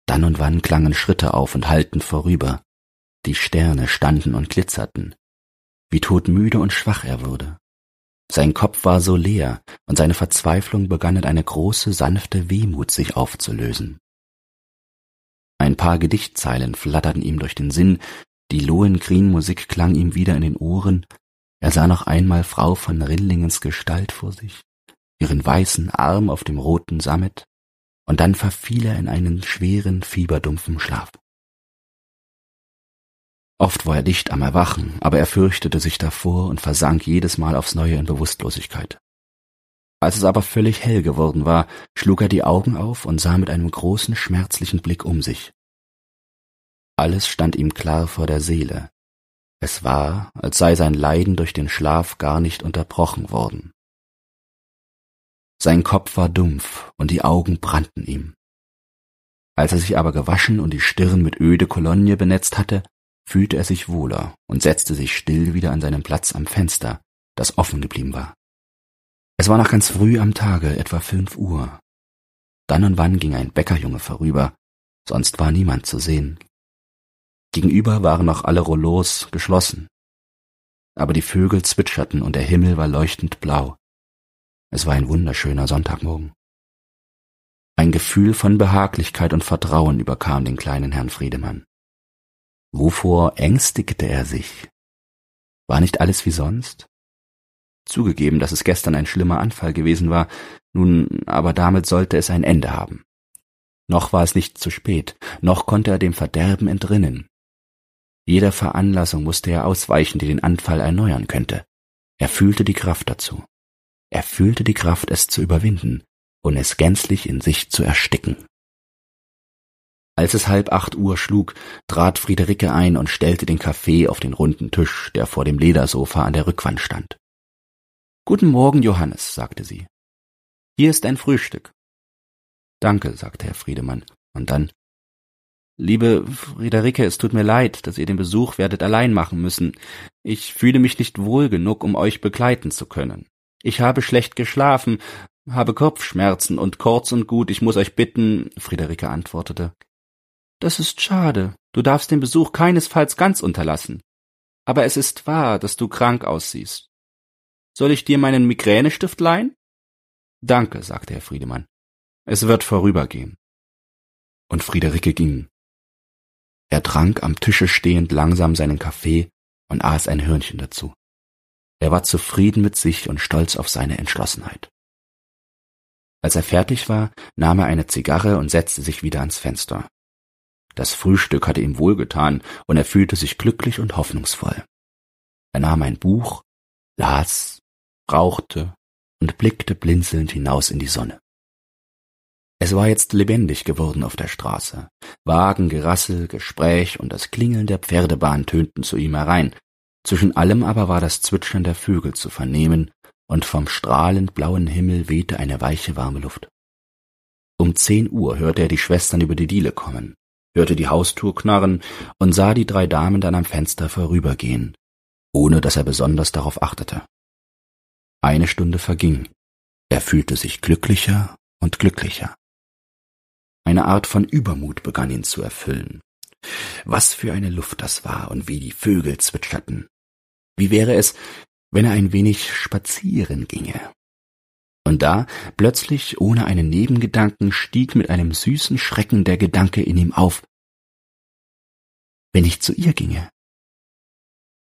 C: Dann und wann klangen Schritte auf und hallten vorüber. Die Sterne standen und glitzerten. Wie todmüde und schwach er wurde. Sein Kopf war so leer, und seine Verzweiflung begann in eine große, sanfte Wehmut sich aufzulösen. Ein paar Gedichtzeilen flatterten ihm durch den Sinn, die Lohengrin-Musik klang ihm wieder in den Ohren, er sah noch einmal Frau von Rindlingens Gestalt vor sich, ihren weißen Arm auf dem roten Sammet, und dann verfiel er in einen schweren, fieberdumpfen Schlaf. Oft war er dicht am Erwachen, aber er fürchtete sich davor und versank jedes Mal aufs neue in Bewusstlosigkeit. Als es aber völlig hell geworden war, schlug er die Augen auf und sah mit einem großen, schmerzlichen Blick um sich. Alles stand ihm klar vor der Seele. Es war, als sei sein Leiden durch den Schlaf gar nicht unterbrochen worden. Sein Kopf war dumpf und die Augen brannten ihm. Als er sich aber gewaschen und die Stirn mit öde Kolonie benetzt hatte, fühlte er sich wohler und setzte sich still wieder an seinen Platz am Fenster, das offen geblieben war. Es war noch ganz früh am Tage, etwa fünf Uhr. Dann und wann ging ein Bäckerjunge vorüber, sonst war niemand zu sehen. Gegenüber waren noch alle Rollos geschlossen. Aber die Vögel zwitscherten und der Himmel war leuchtend blau. Es war ein wunderschöner Sonntagmorgen. Ein Gefühl von Behaglichkeit und Vertrauen überkam den kleinen Herrn Friedemann. Wovor ängstigte er sich? War nicht alles wie sonst? Zugegeben, dass es gestern ein schlimmer Anfall gewesen war, nun aber damit sollte es ein Ende haben. Noch war es nicht zu spät, noch konnte er dem Verderben entrinnen. Jeder Veranlassung musste er ausweichen, die den Anfall erneuern könnte. Er fühlte die Kraft dazu. Er fühlte die Kraft, es zu überwinden und es gänzlich in sich zu ersticken. Als es halb acht Uhr schlug, trat Friederike ein und stellte den Kaffee auf den runden Tisch, der vor dem Ledersofa an der Rückwand stand. Guten Morgen, Johannes, sagte sie. Hier ist ein Frühstück. Danke, sagte Herr Friedemann, und dann Liebe Friederike, es tut mir leid, dass ihr den Besuch werdet allein machen müssen. Ich fühle mich nicht wohl genug, um euch begleiten zu können. Ich habe schlecht geschlafen, habe Kopfschmerzen und kurz und gut, ich muss euch bitten, Friederike antwortete. Das ist schade. Du darfst den Besuch keinesfalls ganz unterlassen. Aber es ist wahr, dass du krank aussiehst. Soll ich dir meinen Migränestift leihen? Danke, sagte Herr Friedemann. Es wird vorübergehen. Und Friederike ging. Er trank am Tische stehend langsam seinen Kaffee und aß ein Hörnchen dazu. Er war zufrieden mit sich und stolz auf seine Entschlossenheit. Als er fertig war, nahm er eine Zigarre und setzte sich wieder ans Fenster. Das Frühstück hatte ihm wohlgetan, und er fühlte sich glücklich und hoffnungsvoll. Er nahm ein Buch, las, rauchte und blickte blinzelnd hinaus in die Sonne. Es war jetzt lebendig geworden auf der Straße. Wagen, Gerassel, Gespräch und das Klingeln der Pferdebahn tönten zu ihm herein. Zwischen allem aber war das Zwitschern der Vögel zu vernehmen, und vom strahlend blauen Himmel wehte eine weiche, warme Luft. Um zehn Uhr hörte er die Schwestern über die Diele kommen, hörte die Haustür knarren und sah die drei Damen dann am Fenster vorübergehen, ohne dass er besonders darauf achtete. Eine Stunde verging. Er fühlte sich glücklicher und glücklicher. Eine Art von Übermut begann ihn zu erfüllen. Was für eine Luft das war und wie die Vögel zwitscherten. Wie wäre es, wenn er ein wenig spazieren ginge? Und da, plötzlich ohne einen Nebengedanken, stieg mit einem süßen Schrecken der Gedanke in ihm auf. Wenn ich zu ihr ginge?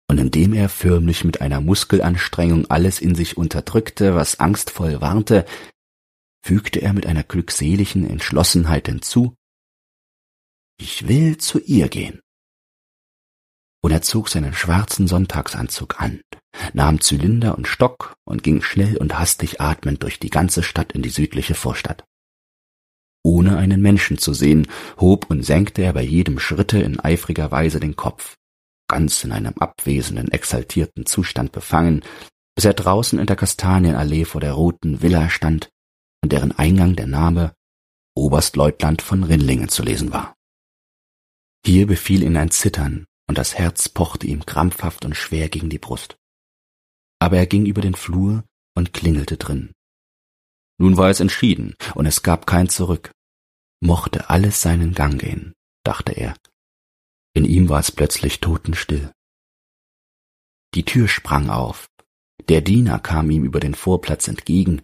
C: Und indem er förmlich mit einer Muskelanstrengung alles in sich unterdrückte, was angstvoll warnte, fügte er mit einer glückseligen Entschlossenheit hinzu, ich will zu ihr gehen. Und er zog seinen schwarzen Sonntagsanzug an, nahm Zylinder und Stock und ging schnell und hastig atmend durch die ganze Stadt in die südliche Vorstadt. Ohne einen Menschen zu sehen, hob und senkte er bei jedem Schritte in eifriger Weise den Kopf, ganz in einem abwesenden, exaltierten Zustand befangen, bis er draußen in der Kastanienallee vor der roten Villa stand, an deren Eingang der Name Oberstleutnant von Rinlingen zu lesen war. Hier befiel ihn ein Zittern, und das Herz pochte ihm krampfhaft und schwer gegen die Brust. Aber er ging über den Flur und klingelte drin. Nun war es entschieden, und es gab kein Zurück. Mochte alles seinen Gang gehen, dachte er. In ihm war es plötzlich totenstill. Die Tür sprang auf. Der Diener kam ihm über den Vorplatz entgegen,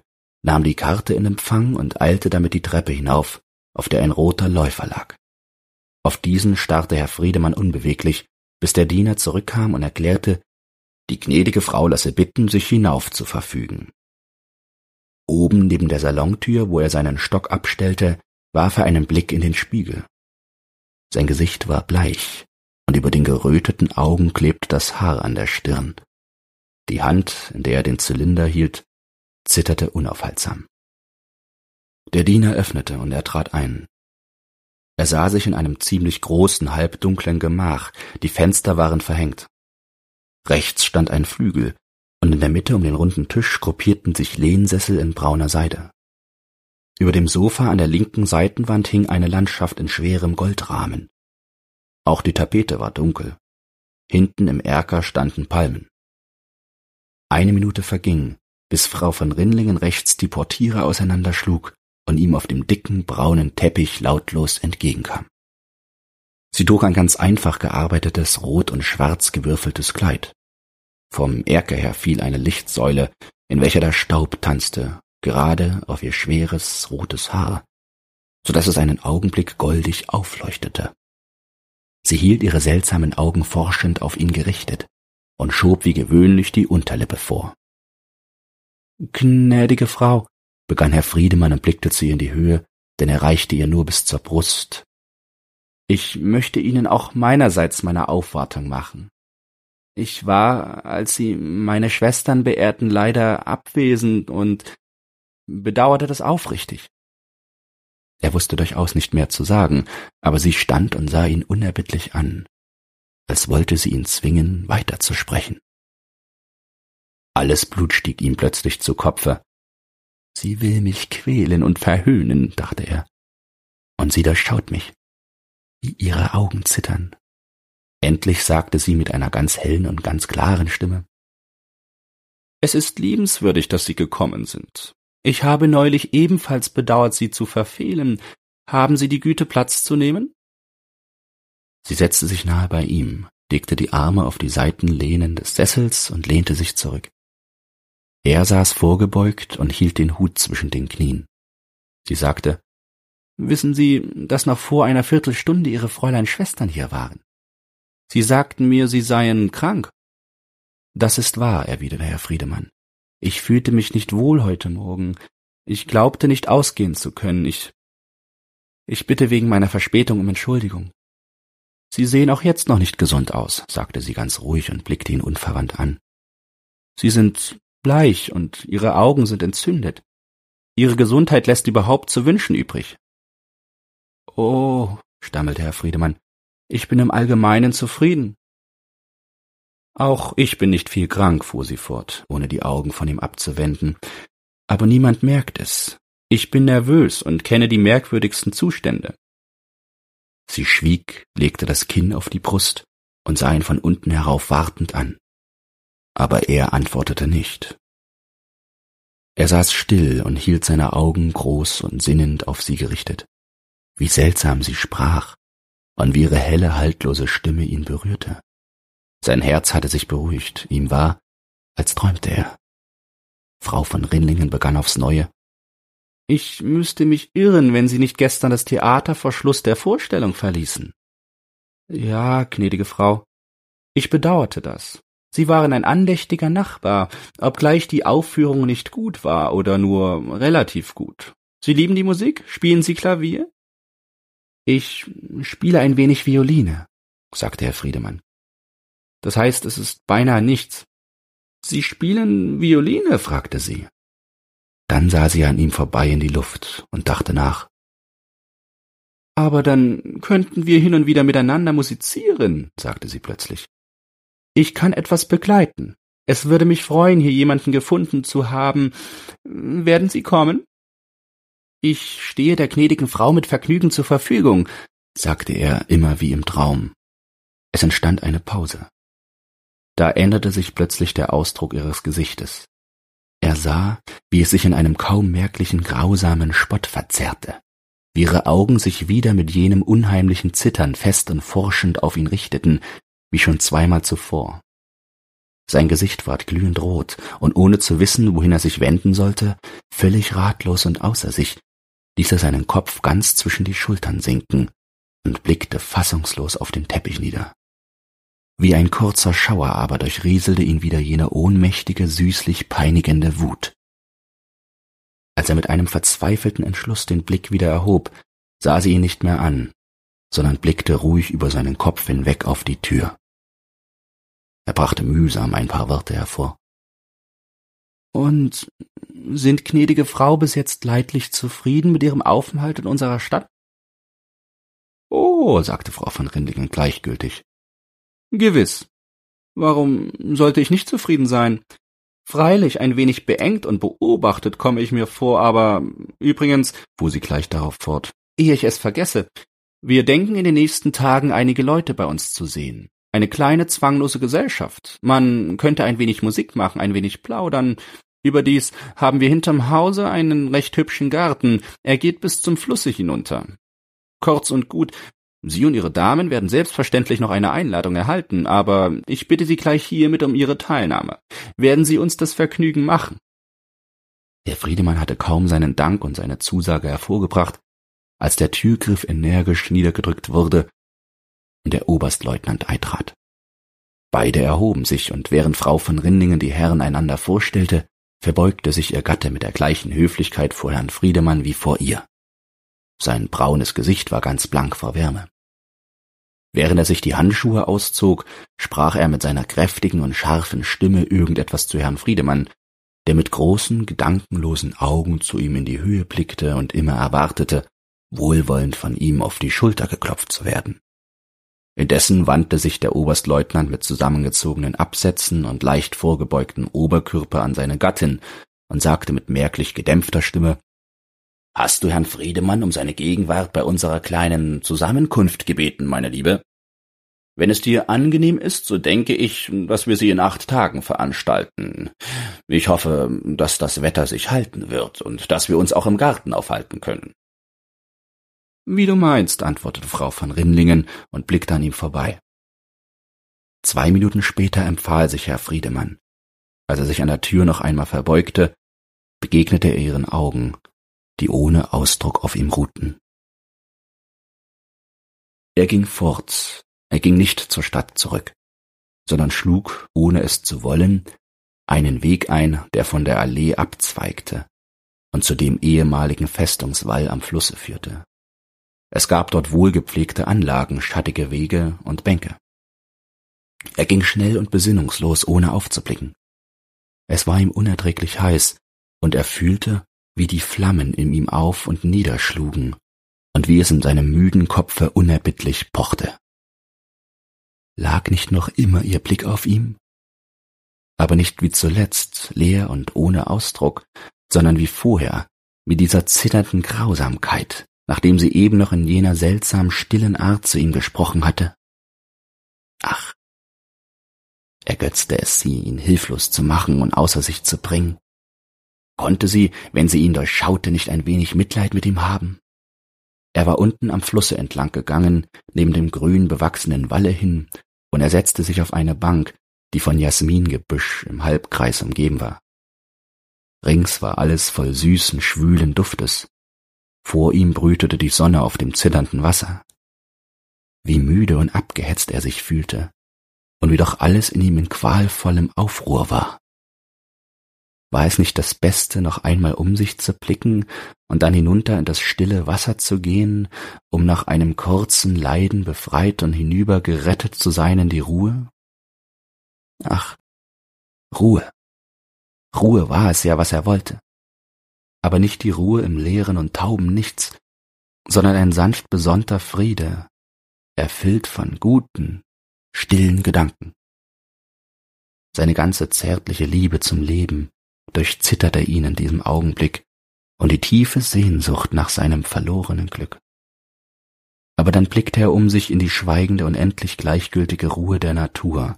C: nahm die Karte in Empfang und eilte damit die Treppe hinauf, auf der ein roter Läufer lag. Auf diesen starrte Herr Friedemann unbeweglich bis der Diener zurückkam und erklärte, die gnädige Frau lasse bitten, sich hinauf zu verfügen. Oben neben der Salontür, wo er seinen Stock abstellte, warf er einen Blick in den Spiegel. Sein Gesicht war bleich, und über den geröteten Augen klebte das Haar an der Stirn. Die Hand, in der er den Zylinder hielt, zitterte unaufhaltsam. Der Diener öffnete und er trat ein. Er sah sich in einem ziemlich großen, halbdunklen Gemach, die Fenster waren verhängt. Rechts stand ein Flügel, und in der Mitte um den runden Tisch gruppierten sich Lehnsessel in brauner Seide. Über dem Sofa an der linken Seitenwand hing eine Landschaft in schwerem Goldrahmen. Auch die Tapete war dunkel. Hinten im Erker standen Palmen. Eine Minute verging, bis Frau von Rinlingen rechts die Portiere auseinanderschlug und ihm auf dem dicken, braunen Teppich lautlos entgegenkam. Sie trug ein ganz einfach gearbeitetes, rot und schwarz gewürfeltes Kleid. Vom Erker her fiel eine Lichtsäule, in welcher der Staub tanzte, gerade auf ihr schweres, rotes Haar, so dass es einen Augenblick goldig aufleuchtete. Sie hielt ihre seltsamen Augen forschend auf ihn gerichtet und schob wie gewöhnlich die Unterlippe vor. Gnädige Frau, begann Herr Friedemann und blickte zu ihr in die Höhe, denn er reichte ihr nur bis zur Brust. Ich möchte Ihnen auch meinerseits meine Aufwartung machen. Ich war, als Sie meine Schwestern beehrten, leider abwesend und bedauerte das aufrichtig. Er wusste durchaus nicht mehr zu sagen, aber sie stand und sah ihn unerbittlich an, als wollte sie ihn zwingen, weiterzusprechen. Alles Blut stieg ihm plötzlich zu Kopfe. Sie will mich quälen und verhöhnen, dachte er. Und sie durchschaut mich, wie ihre Augen zittern. Endlich sagte sie mit einer ganz hellen und ganz klaren Stimme Es ist liebenswürdig, dass Sie gekommen sind. Ich habe neulich ebenfalls bedauert, Sie zu verfehlen. Haben Sie die Güte, Platz zu nehmen? Sie setzte sich nahe bei ihm, legte die Arme auf die Seitenlehnen des Sessels und lehnte sich zurück. Er saß vorgebeugt und hielt den Hut zwischen den Knien. Sie sagte, Wissen Sie, dass noch vor einer Viertelstunde Ihre Fräulein Schwestern hier waren? Sie sagten mir, Sie seien krank. Das ist wahr, erwiderte Herr Friedemann. Ich fühlte mich nicht wohl heute Morgen. Ich glaubte nicht ausgehen zu können. Ich ich bitte wegen meiner Verspätung um Entschuldigung. Sie sehen auch jetzt noch nicht gesund aus, sagte sie ganz ruhig und blickte ihn unverwandt an. Sie sind bleich und Ihre Augen sind entzündet. Ihre Gesundheit lässt überhaupt zu wünschen übrig. Oh, stammelte Herr Friedemann, ich bin im Allgemeinen zufrieden. Auch ich bin nicht viel krank, fuhr sie fort, ohne die Augen von ihm abzuwenden. Aber niemand merkt es. Ich bin nervös und kenne die merkwürdigsten Zustände. Sie schwieg, legte das Kinn auf die Brust und sah ihn von unten herauf wartend an. Aber er antwortete nicht. Er saß still und hielt seine Augen groß und sinnend auf sie gerichtet. Wie seltsam sie sprach und wie ihre helle, haltlose Stimme ihn berührte. Sein Herz hatte sich beruhigt, ihm war, als träumte er. Frau von Rinlingen begann aufs Neue. Ich müsste mich irren, wenn Sie nicht gestern das Theater vor Schluss der Vorstellung verließen. Ja, gnädige Frau, ich bedauerte das. Sie waren ein andächtiger Nachbar, obgleich die Aufführung nicht gut war oder nur relativ gut. Sie lieben die Musik? Spielen Sie Klavier? Ich spiele ein wenig Violine, sagte Herr Friedemann. Das heißt, es ist beinahe nichts. Sie spielen Violine? fragte sie. Dann sah sie an ihm vorbei in die Luft und dachte nach. Aber dann könnten wir hin und wieder miteinander musizieren, sagte sie plötzlich. Ich kann etwas begleiten. Es würde mich freuen, hier jemanden gefunden zu haben. Werden Sie kommen? Ich stehe der gnädigen Frau mit Vergnügen zur Verfügung, sagte er immer wie im Traum. Es entstand eine Pause. Da änderte sich plötzlich der Ausdruck ihres Gesichtes. Er sah, wie es sich in einem kaum merklichen grausamen Spott verzerrte, wie ihre Augen sich wieder mit jenem unheimlichen Zittern fest und forschend auf ihn richteten, wie schon zweimal zuvor. Sein Gesicht ward glühend rot, und ohne zu wissen, wohin er sich wenden sollte, völlig ratlos und außer sich, ließ er seinen Kopf ganz zwischen die Schultern sinken und blickte fassungslos auf den Teppich nieder. Wie ein kurzer Schauer aber durchrieselte ihn wieder jene ohnmächtige, süßlich peinigende Wut. Als er mit einem verzweifelten Entschluss den Blick wieder erhob, sah sie ihn nicht mehr an, sondern blickte ruhig über seinen Kopf hinweg auf die Tür. Er brachte mühsam ein paar Worte hervor. Und sind gnädige Frau bis jetzt leidlich zufrieden mit ihrem Aufenthalt in unserer Stadt? Oh, sagte Frau von Rindlingen gleichgültig. Gewiss. Warum sollte ich nicht zufrieden sein? Freilich ein wenig beengt und beobachtet komme ich mir vor, aber übrigens, fuhr sie gleich darauf fort, ehe ich es vergesse, wir denken in den nächsten Tagen einige Leute bei uns zu sehen. Eine kleine zwanglose Gesellschaft. Man könnte ein wenig Musik machen, ein wenig plaudern. Überdies haben wir hinterm Hause einen recht hübschen Garten. Er geht bis zum Flusse hinunter. Kurz und gut, Sie und Ihre Damen werden selbstverständlich noch eine Einladung erhalten, aber ich bitte Sie gleich hiermit um Ihre Teilnahme. Werden Sie uns das Vergnügen machen? Herr Friedemann hatte kaum seinen Dank und seine Zusage hervorgebracht, als der Türgriff energisch niedergedrückt wurde und der Oberstleutnant eintrat. Beide erhoben sich, und während Frau von Rindingen die Herren einander vorstellte, verbeugte sich ihr Gatte mit der gleichen Höflichkeit vor Herrn Friedemann wie vor ihr. Sein braunes Gesicht war ganz blank vor Wärme. Während er sich die Handschuhe auszog, sprach er mit seiner kräftigen und scharfen Stimme irgendetwas zu Herrn Friedemann, der mit großen, gedankenlosen Augen zu ihm in die Höhe blickte und immer erwartete, wohlwollend von ihm auf die Schulter geklopft zu werden. Indessen wandte sich der Oberstleutnant mit zusammengezogenen Absätzen und leicht vorgebeugtem Oberkörper an seine Gattin und sagte mit merklich gedämpfter Stimme Hast du Herrn Friedemann um seine Gegenwart bei unserer kleinen Zusammenkunft gebeten, meine Liebe? Wenn es dir angenehm ist, so denke ich, dass wir sie in acht Tagen veranstalten. Ich hoffe, dass das Wetter sich halten wird und dass wir uns auch im Garten aufhalten können. Wie du meinst, antwortete Frau von Rinlingen und blickte an ihm vorbei. Zwei Minuten später empfahl sich Herr Friedemann. Als er sich an der Tür noch einmal verbeugte, begegnete er ihren Augen die ohne Ausdruck auf ihm ruhten. Er ging fort, er ging nicht zur Stadt zurück, sondern schlug, ohne es zu wollen, einen Weg ein, der von der Allee abzweigte und zu dem ehemaligen Festungswall am Flusse führte. Es gab dort wohlgepflegte Anlagen, schattige Wege und Bänke. Er ging schnell und besinnungslos, ohne aufzublicken. Es war ihm unerträglich heiß, und er fühlte, wie die Flammen in ihm auf und niederschlugen und wie es in seinem müden Kopfe unerbittlich pochte. Lag nicht noch immer ihr Blick auf ihm? Aber nicht wie zuletzt, leer und ohne Ausdruck, sondern wie vorher, mit dieser zitternden Grausamkeit, nachdem sie eben noch in jener seltsam stillen Art zu ihm gesprochen hatte. Ach, ergötzte es sie, ihn hilflos zu machen und außer sich zu bringen. Konnte sie, wenn sie ihn durchschaute, nicht ein wenig Mitleid mit ihm haben? Er war unten am Flusse entlang gegangen, neben dem grün bewachsenen Walle hin, und er setzte sich auf eine Bank, die von Jasmingebüsch im Halbkreis umgeben war. Rings war alles voll süßen, schwülen Duftes. Vor ihm brütete die Sonne auf dem zitternden Wasser. Wie müde und abgehetzt er sich fühlte, und wie doch alles in ihm in qualvollem Aufruhr war. War es nicht das Beste, noch einmal um sich zu blicken und dann hinunter in das stille Wasser zu gehen, um nach einem kurzen Leiden befreit und hinüber gerettet zu sein in die Ruhe? Ach, Ruhe. Ruhe war es ja, was er wollte. Aber nicht die Ruhe im leeren und tauben Nichts, sondern ein sanft besonnter Friede, erfüllt von guten, stillen Gedanken. Seine ganze zärtliche Liebe zum Leben, durchzitterte ihn in diesem Augenblick und die tiefe Sehnsucht nach seinem verlorenen Glück. Aber dann blickte er um sich in die schweigende und endlich gleichgültige Ruhe der Natur,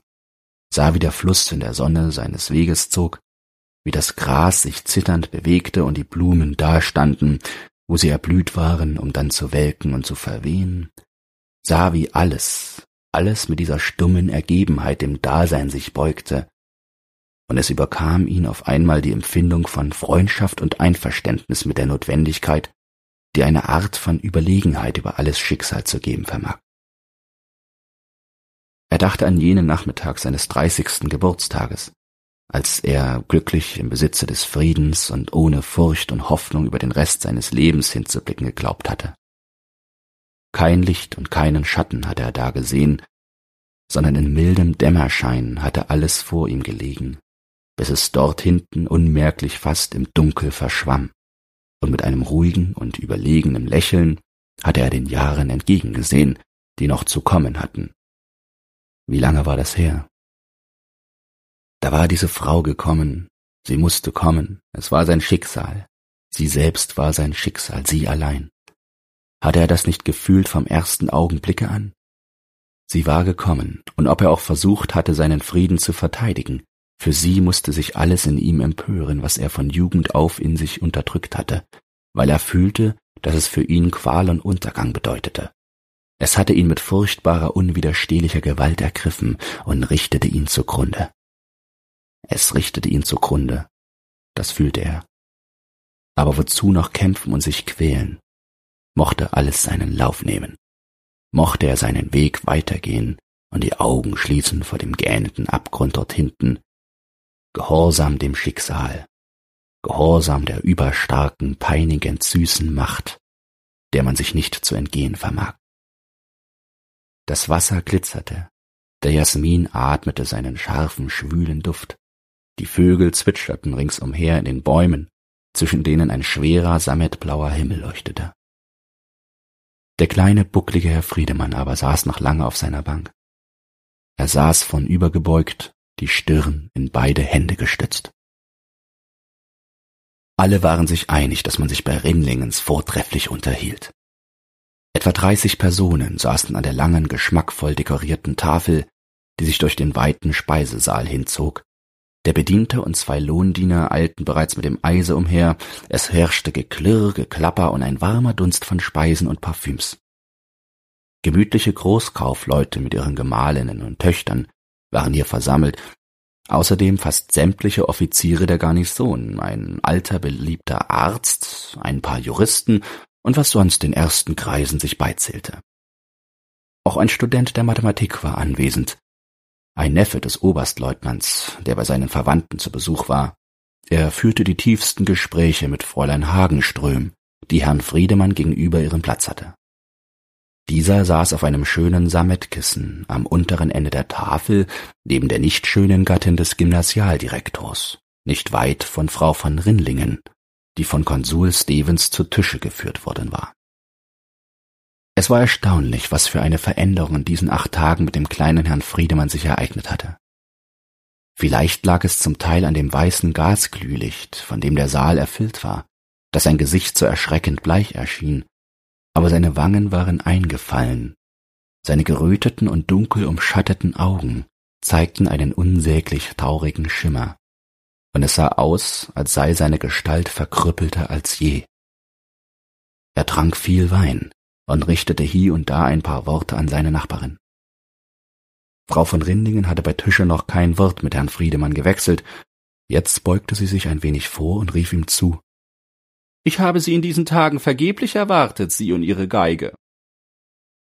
C: sah wie der Fluss in der Sonne seines Weges zog, wie das Gras sich zitternd bewegte und die Blumen dastanden, wo sie erblüht waren, um dann zu welken und zu verwehen, sah wie alles, alles mit dieser stummen Ergebenheit dem Dasein sich beugte, und es überkam ihn auf einmal die Empfindung von Freundschaft und Einverständnis mit der Notwendigkeit, die eine Art von Überlegenheit über alles Schicksal zu geben vermag. Er dachte an jenen Nachmittag seines dreißigsten Geburtstages, als er glücklich im Besitze des Friedens und ohne Furcht und Hoffnung über den Rest seines Lebens hinzublicken geglaubt hatte. Kein Licht und keinen Schatten hatte er da gesehen, sondern in mildem Dämmerschein hatte alles vor ihm gelegen, bis es dort hinten unmerklich fast im Dunkel verschwamm, und mit einem ruhigen und überlegenen Lächeln hatte er den Jahren entgegengesehen, die noch zu kommen hatten. Wie lange war das her? Da war diese Frau gekommen, sie musste kommen, es war sein Schicksal, sie selbst war sein Schicksal, sie allein. Hatte er das nicht gefühlt vom ersten Augenblicke an? Sie war gekommen, und ob er auch versucht hatte, seinen Frieden zu verteidigen, für sie musste sich alles in ihm empören, was er von Jugend auf in sich unterdrückt hatte, weil er fühlte, dass es für ihn Qual und Untergang bedeutete. Es hatte ihn mit furchtbarer, unwiderstehlicher Gewalt ergriffen und richtete ihn zugrunde. Es richtete ihn zugrunde, das fühlte er. Aber wozu noch kämpfen und sich quälen? Mochte alles seinen Lauf nehmen. Mochte er seinen Weg weitergehen und die Augen schließen vor dem gähnenden Abgrund dort hinten, Gehorsam dem Schicksal, Gehorsam der überstarken, peinigend süßen Macht, der man sich nicht zu entgehen vermag. Das Wasser glitzerte, der Jasmin atmete seinen scharfen, schwülen Duft, die Vögel zwitscherten ringsumher in den Bäumen, zwischen denen ein schwerer, sammetblauer Himmel leuchtete. Der kleine, bucklige Herr Friedemann aber saß noch lange auf seiner Bank. Er saß von übergebeugt die Stirn in beide Hände gestützt. Alle waren sich einig, dass man sich bei Rimlingens vortrefflich unterhielt. Etwa dreißig Personen saßen an der langen, geschmackvoll dekorierten Tafel, die sich durch den weiten Speisesaal hinzog. Der Bediente und zwei Lohndiener eilten bereits mit dem Eise umher, es herrschte Geklirr, Geklapper und ein warmer Dunst von Speisen und Parfüms. Gemütliche Großkaufleute mit ihren Gemahlinnen und Töchtern waren hier versammelt, außerdem fast sämtliche Offiziere der Garnison, ein alter beliebter Arzt, ein paar Juristen und was sonst den ersten Kreisen sich beizählte. Auch ein Student der Mathematik war anwesend. Ein Neffe des Oberstleutnants, der bei seinen Verwandten zu Besuch war. Er führte die tiefsten Gespräche mit Fräulein Hagenström, die Herrn Friedemann gegenüber ihren Platz hatte. Dieser saß auf einem schönen Sammetkissen am unteren Ende der Tafel neben der nicht schönen Gattin des Gymnasialdirektors, nicht weit von Frau von Rinlingen, die von Konsul Stevens zu Tische geführt worden war. Es war erstaunlich, was für eine Veränderung in diesen acht Tagen mit dem kleinen Herrn Friedemann sich ereignet hatte. Vielleicht lag es zum Teil an dem weißen Gasglühlicht, von dem der Saal erfüllt war, dass sein Gesicht so erschreckend bleich erschien, aber seine Wangen waren eingefallen, seine geröteten und dunkel umschatteten Augen zeigten einen unsäglich traurigen Schimmer, und es sah aus, als sei seine Gestalt verkrüppelter als je. Er trank viel Wein und richtete hie und da ein paar Worte an seine Nachbarin. Frau von Rindingen hatte bei Tische noch kein Wort mit Herrn Friedemann gewechselt, jetzt beugte sie sich ein wenig vor und rief ihm zu. Ich habe Sie in diesen Tagen vergeblich erwartet, Sie und Ihre Geige.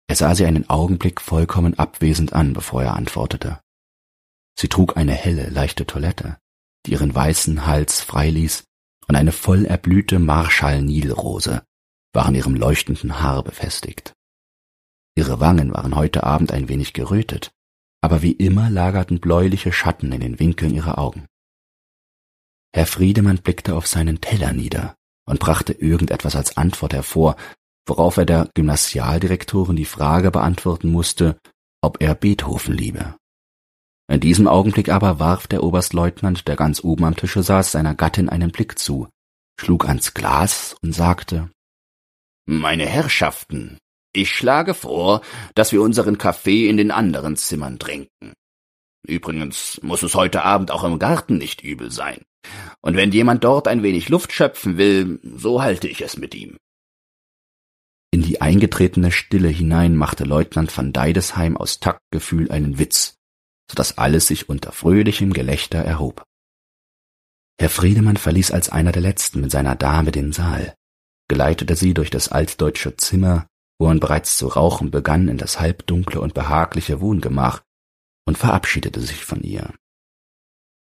C: Er sah sie einen Augenblick vollkommen abwesend an, bevor er antwortete. Sie trug eine helle, leichte Toilette, die ihren weißen Hals freiließ, und eine voll erblühte Marschall-Nilrose war an ihrem leuchtenden Haar befestigt. Ihre Wangen waren heute Abend ein wenig gerötet, aber wie immer lagerten bläuliche Schatten in den Winkeln ihrer Augen. Herr Friedemann blickte auf seinen Teller nieder, und brachte irgendetwas als Antwort hervor, worauf er der Gymnasialdirektorin die Frage beantworten musste, ob er Beethoven liebe. In diesem Augenblick aber warf der Oberstleutnant, der ganz oben am Tische saß, seiner Gattin einen Blick zu, schlug ans Glas und sagte Meine Herrschaften, ich schlage vor, dass wir unseren Kaffee in den anderen Zimmern trinken. Übrigens muss es heute Abend auch im Garten nicht übel sein. Und wenn jemand dort ein wenig Luft schöpfen will, so halte ich es mit ihm. In die eingetretene Stille hinein machte Leutnant van Deidesheim aus Taktgefühl einen Witz, so dass alles sich unter fröhlichem Gelächter erhob. Herr Friedemann verließ als einer der letzten mit seiner Dame den Saal, geleitete sie durch das altdeutsche Zimmer, wo man bereits zu rauchen begann, in das halbdunkle und behagliche Wohngemach und verabschiedete sich von ihr.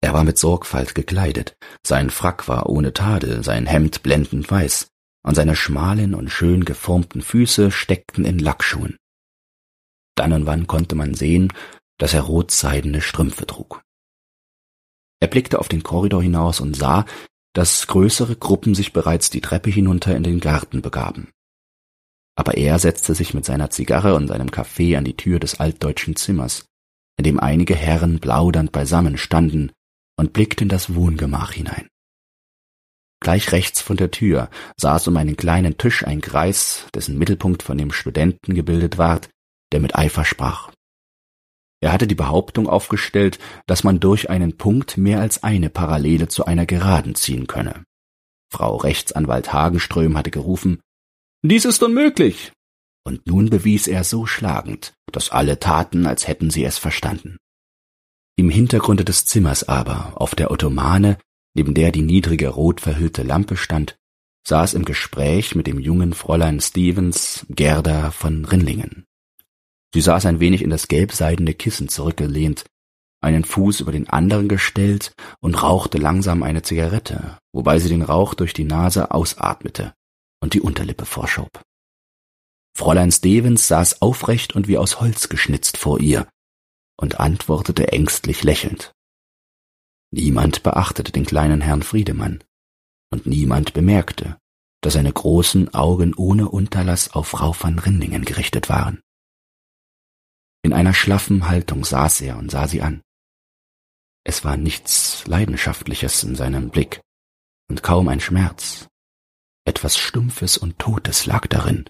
C: Er war mit Sorgfalt gekleidet, sein Frack war ohne Tadel, sein Hemd blendend weiß, und seine schmalen und schön geformten Füße steckten in Lackschuhen. Dann und wann konnte man sehen, dass er rotseidene Strümpfe trug. Er blickte auf den Korridor hinaus und sah, dass größere Gruppen sich bereits die Treppe hinunter in den Garten begaben. Aber er setzte sich mit seiner Zigarre und seinem Kaffee an die Tür des altdeutschen Zimmers, in dem einige Herren plaudernd beisammen standen und blickte in das Wohngemach hinein. Gleich rechts von der Tür saß um einen kleinen Tisch ein Greis, dessen Mittelpunkt von dem Studenten gebildet ward, der mit Eifer sprach. Er hatte die Behauptung aufgestellt, dass man durch einen Punkt mehr als eine Parallele zu einer Geraden ziehen könne. Frau Rechtsanwalt Hagenström hatte gerufen, dies ist unmöglich. Und nun bewies er so schlagend, dass alle taten, als hätten sie es verstanden. Im Hintergrunde des Zimmers aber, auf der Ottomane, neben der die niedrige rot verhüllte Lampe stand, saß im Gespräch mit dem jungen Fräulein Stevens Gerda von Rinlingen. Sie saß ein wenig in das gelbseidene Kissen zurückgelehnt, einen Fuß über den anderen gestellt und rauchte langsam eine Zigarette, wobei sie den Rauch durch die Nase ausatmete und die Unterlippe vorschob. Fräulein Stevens saß aufrecht und wie aus Holz geschnitzt vor ihr, und antwortete ängstlich lächelnd. Niemand beachtete den kleinen Herrn Friedemann, und niemand bemerkte, dass seine großen Augen ohne Unterlass auf Frau van Rindingen gerichtet waren. In einer schlaffen Haltung saß er und sah sie an. Es war nichts Leidenschaftliches in seinem Blick und kaum ein Schmerz. Etwas Stumpfes und Totes lag darin,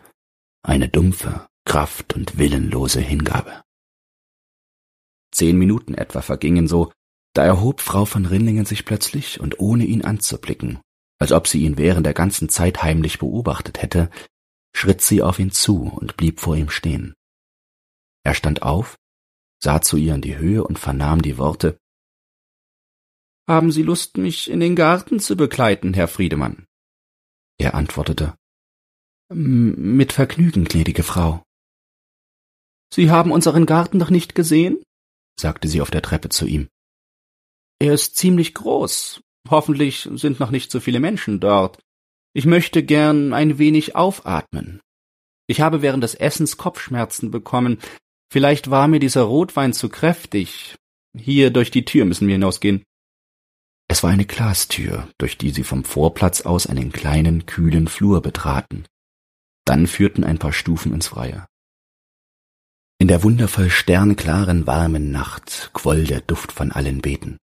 C: eine dumpfe, kraft- und willenlose Hingabe. Zehn Minuten etwa vergingen so, da erhob Frau von Rinlingen sich plötzlich und ohne ihn anzublicken, als ob sie ihn während der ganzen Zeit heimlich beobachtet hätte, schritt sie auf ihn zu und blieb vor ihm stehen. Er stand auf, sah zu ihr in die Höhe und vernahm die Worte Haben Sie Lust, mich in den Garten zu begleiten, Herr Friedemann? Er antwortete Mit Vergnügen, gnädige Frau. Sie haben unseren Garten noch nicht gesehen? sagte sie auf der Treppe zu ihm. Er ist ziemlich groß. Hoffentlich sind noch nicht so viele Menschen dort. Ich möchte gern ein wenig aufatmen. Ich habe während des Essens Kopfschmerzen bekommen. Vielleicht war mir dieser Rotwein zu kräftig. Hier durch die Tür müssen wir hinausgehen. Es war eine Glastür, durch die sie vom Vorplatz aus einen kleinen, kühlen Flur betraten. Dann führten ein paar Stufen ins Freie. In der wundervoll sternklaren, warmen Nacht quoll der Duft von allen Beeten.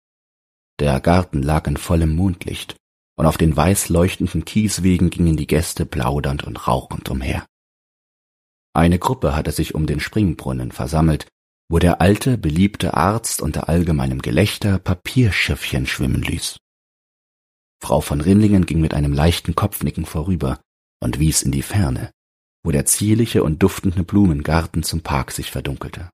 C: Der Garten lag in vollem Mondlicht, und auf den weiß leuchtenden Kieswegen gingen die Gäste plaudernd und rauchend umher. Eine Gruppe hatte sich um den Springbrunnen versammelt, wo der alte, beliebte Arzt unter allgemeinem Gelächter Papierschiffchen schwimmen ließ. Frau von Rinlingen ging mit einem leichten Kopfnicken vorüber und wies in die Ferne, wo der zierliche und duftende Blumengarten zum Park sich verdunkelte.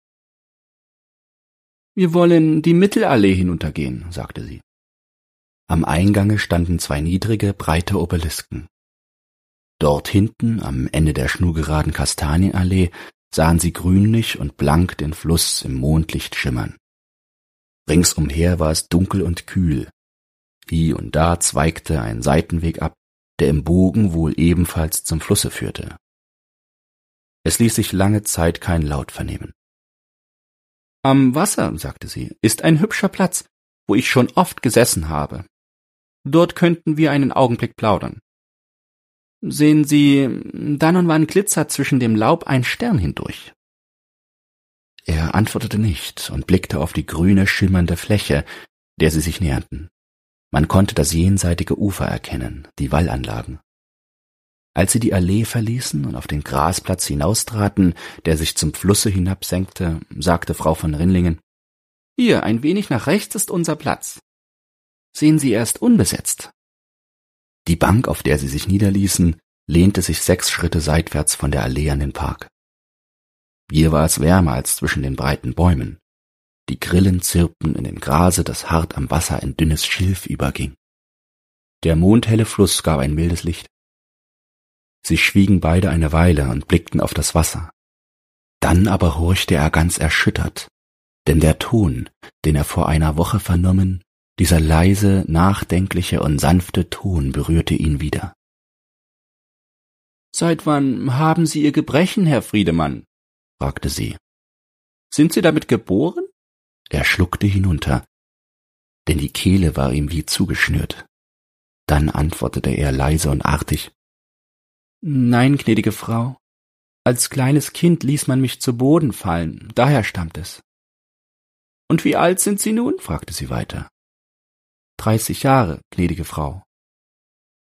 C: Wir wollen die Mittelallee hinuntergehen, sagte sie. Am Eingange standen zwei niedrige, breite Obelisken. Dort hinten, am Ende der schnurgeraden Kastanienallee, sahen sie grünlich und blank den Fluss im Mondlicht schimmern. Ringsumher war es dunkel und kühl. Hie und da zweigte ein Seitenweg ab, der im Bogen wohl ebenfalls zum Flusse führte. Es ließ sich lange Zeit kein Laut vernehmen. Am Wasser, sagte sie, ist ein hübscher Platz, wo ich schon oft gesessen habe. Dort könnten wir einen Augenblick plaudern. Sehen Sie, dann und wann glitzert zwischen dem Laub ein Stern hindurch. Er antwortete nicht und blickte auf die grüne, schimmernde Fläche, der sie sich näherten. Man konnte das jenseitige Ufer erkennen, die Wallanlagen. Als sie die Allee verließen und auf den Grasplatz hinaustraten, der sich zum Flusse hinabsenkte, sagte Frau von Rinlingen Hier, ein wenig nach rechts ist unser Platz. Sehen Sie, er ist unbesetzt. Die Bank, auf der sie sich niederließen, lehnte sich sechs Schritte seitwärts von der Allee an den Park. Hier war es wärmer als zwischen den breiten Bäumen. Die Grillen zirpten in dem Grase, das hart am Wasser in dünnes Schilf überging. Der mondhelle Fluss gab ein mildes Licht. Sie schwiegen beide eine Weile und blickten auf das Wasser. Dann aber horchte er ganz erschüttert, denn der Ton, den er vor einer Woche vernommen, dieser leise, nachdenkliche und sanfte Ton berührte ihn wieder. Seit wann haben Sie Ihr Gebrechen, Herr Friedemann? fragte sie. Sind Sie damit geboren? Er schluckte hinunter, denn die Kehle war ihm wie zugeschnürt. Dann antwortete er leise und artig Nein, gnädige Frau. Als kleines Kind ließ man mich zu Boden fallen, daher stammt es. Und wie alt sind Sie nun? fragte sie weiter. Dreißig Jahre, gnädige Frau.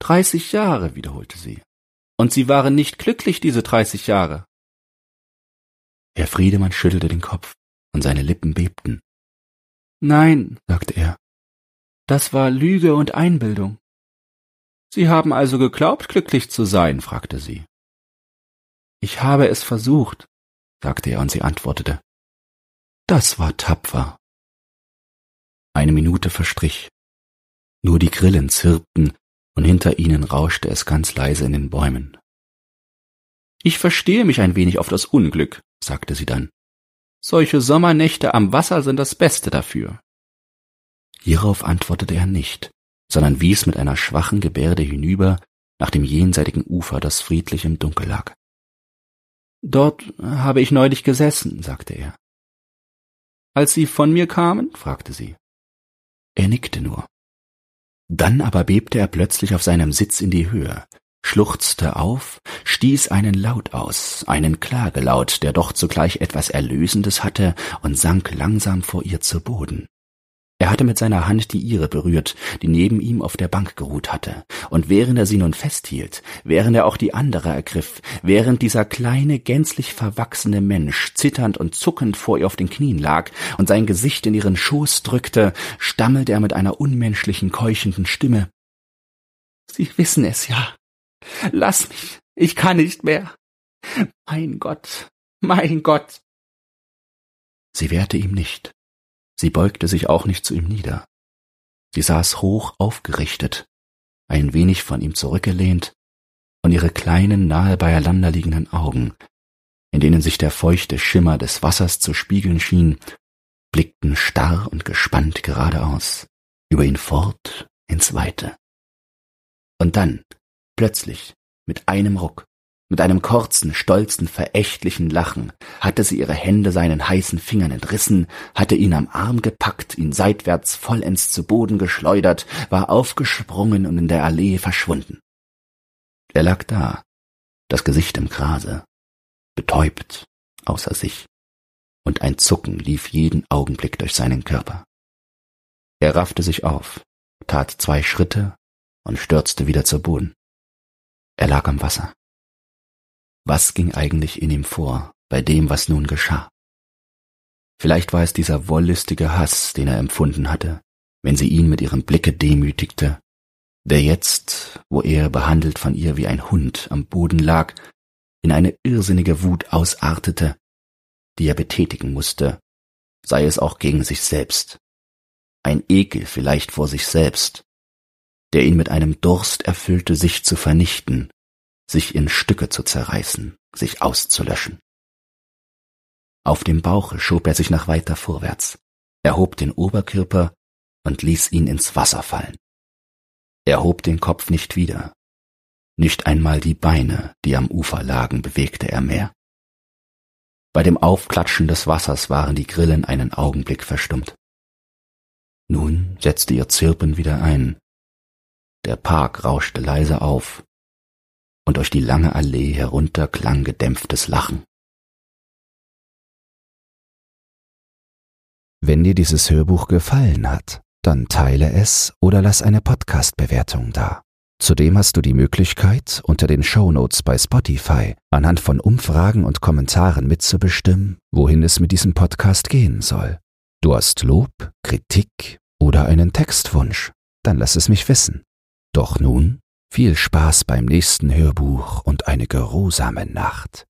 C: Dreißig Jahre, wiederholte sie. Und Sie waren nicht glücklich diese dreißig Jahre. Herr Friedemann schüttelte den Kopf, und seine Lippen bebten. Nein, sagte er, das war Lüge und Einbildung. Sie haben also geglaubt, glücklich zu sein? fragte sie. Ich habe es versucht, sagte er, und sie antwortete. Das war tapfer. Eine Minute verstrich. Nur die Grillen zirpten, und hinter ihnen rauschte es ganz leise in den Bäumen. Ich verstehe mich ein wenig auf das Unglück, sagte sie dann. Solche Sommernächte am Wasser sind das Beste dafür. Hierauf antwortete er nicht, sondern wies mit einer schwachen Gebärde hinüber nach dem jenseitigen Ufer, das friedlich im Dunkel lag. Dort habe ich neulich gesessen, sagte er. Als Sie von mir kamen? fragte sie. Er nickte nur. Dann aber bebte er plötzlich auf seinem Sitz in die Höhe, schluchzte auf, stieß einen Laut aus, einen Klagelaut, der doch zugleich etwas Erlösendes hatte, und sank langsam vor ihr zu Boden. Er hatte mit seiner Hand die ihre berührt, die neben ihm auf der Bank geruht hatte, und während er sie nun festhielt, während er auch die andere ergriff, während dieser kleine, gänzlich verwachsene Mensch zitternd und zuckend vor ihr auf den Knien lag und sein Gesicht in ihren Schoß drückte, stammelte er mit einer unmenschlichen, keuchenden Stimme. Sie wissen es ja. Lass mich, ich kann nicht mehr. Mein Gott, mein Gott. Sie wehrte ihm nicht Sie beugte sich auch nicht zu ihm nieder. Sie saß hoch aufgerichtet, ein wenig von ihm zurückgelehnt, und ihre kleinen, nahe beieinander liegenden Augen in denen sich der feuchte Schimmer des Wassers zu spiegeln schien, blickten starr und gespannt geradeaus, über ihn fort ins Weite. Und dann, plötzlich, mit einem Ruck, mit einem kurzen, stolzen, verächtlichen Lachen hatte sie ihre Hände seinen heißen Fingern entrissen, hatte ihn am Arm gepackt, ihn seitwärts vollends zu Boden geschleudert, war aufgesprungen und in der Allee verschwunden. Er lag da, das Gesicht im Grase, betäubt, außer sich, und ein Zucken lief jeden Augenblick durch seinen Körper. Er raffte sich auf, tat zwei Schritte und stürzte wieder zu Boden. Er lag am Wasser. Was ging eigentlich in ihm vor bei dem, was nun geschah? Vielleicht war es dieser wollüstige Hass, den er empfunden hatte, wenn sie ihn mit ihrem Blicke demütigte, der jetzt, wo er behandelt von ihr wie ein Hund am Boden lag, in eine irrsinnige Wut ausartete, die er betätigen musste, sei es auch gegen sich selbst. Ein Ekel vielleicht vor sich selbst, der ihn mit einem Durst erfüllte, sich zu vernichten, sich in Stücke zu zerreißen, sich auszulöschen. Auf dem Bauche schob er sich nach weiter vorwärts, erhob den Oberkörper und ließ ihn ins Wasser fallen. Er hob den Kopf nicht wieder. Nicht einmal die Beine, die am Ufer lagen, bewegte er mehr. Bei dem Aufklatschen des Wassers waren die Grillen einen Augenblick verstummt. Nun setzte ihr Zirpen wieder ein. Der Park rauschte leise auf, und durch die lange Allee herunter klang gedämpftes Lachen.
E: Wenn dir dieses Hörbuch gefallen hat, dann teile es oder lass eine Podcast-Bewertung da. Zudem hast du die Möglichkeit, unter den Shownotes bei Spotify anhand von Umfragen und Kommentaren mitzubestimmen, wohin es mit diesem Podcast gehen soll. Du hast Lob, Kritik oder einen Textwunsch, dann lass es mich wissen. Doch nun viel Spaß beim nächsten Hörbuch und eine geruhsame Nacht.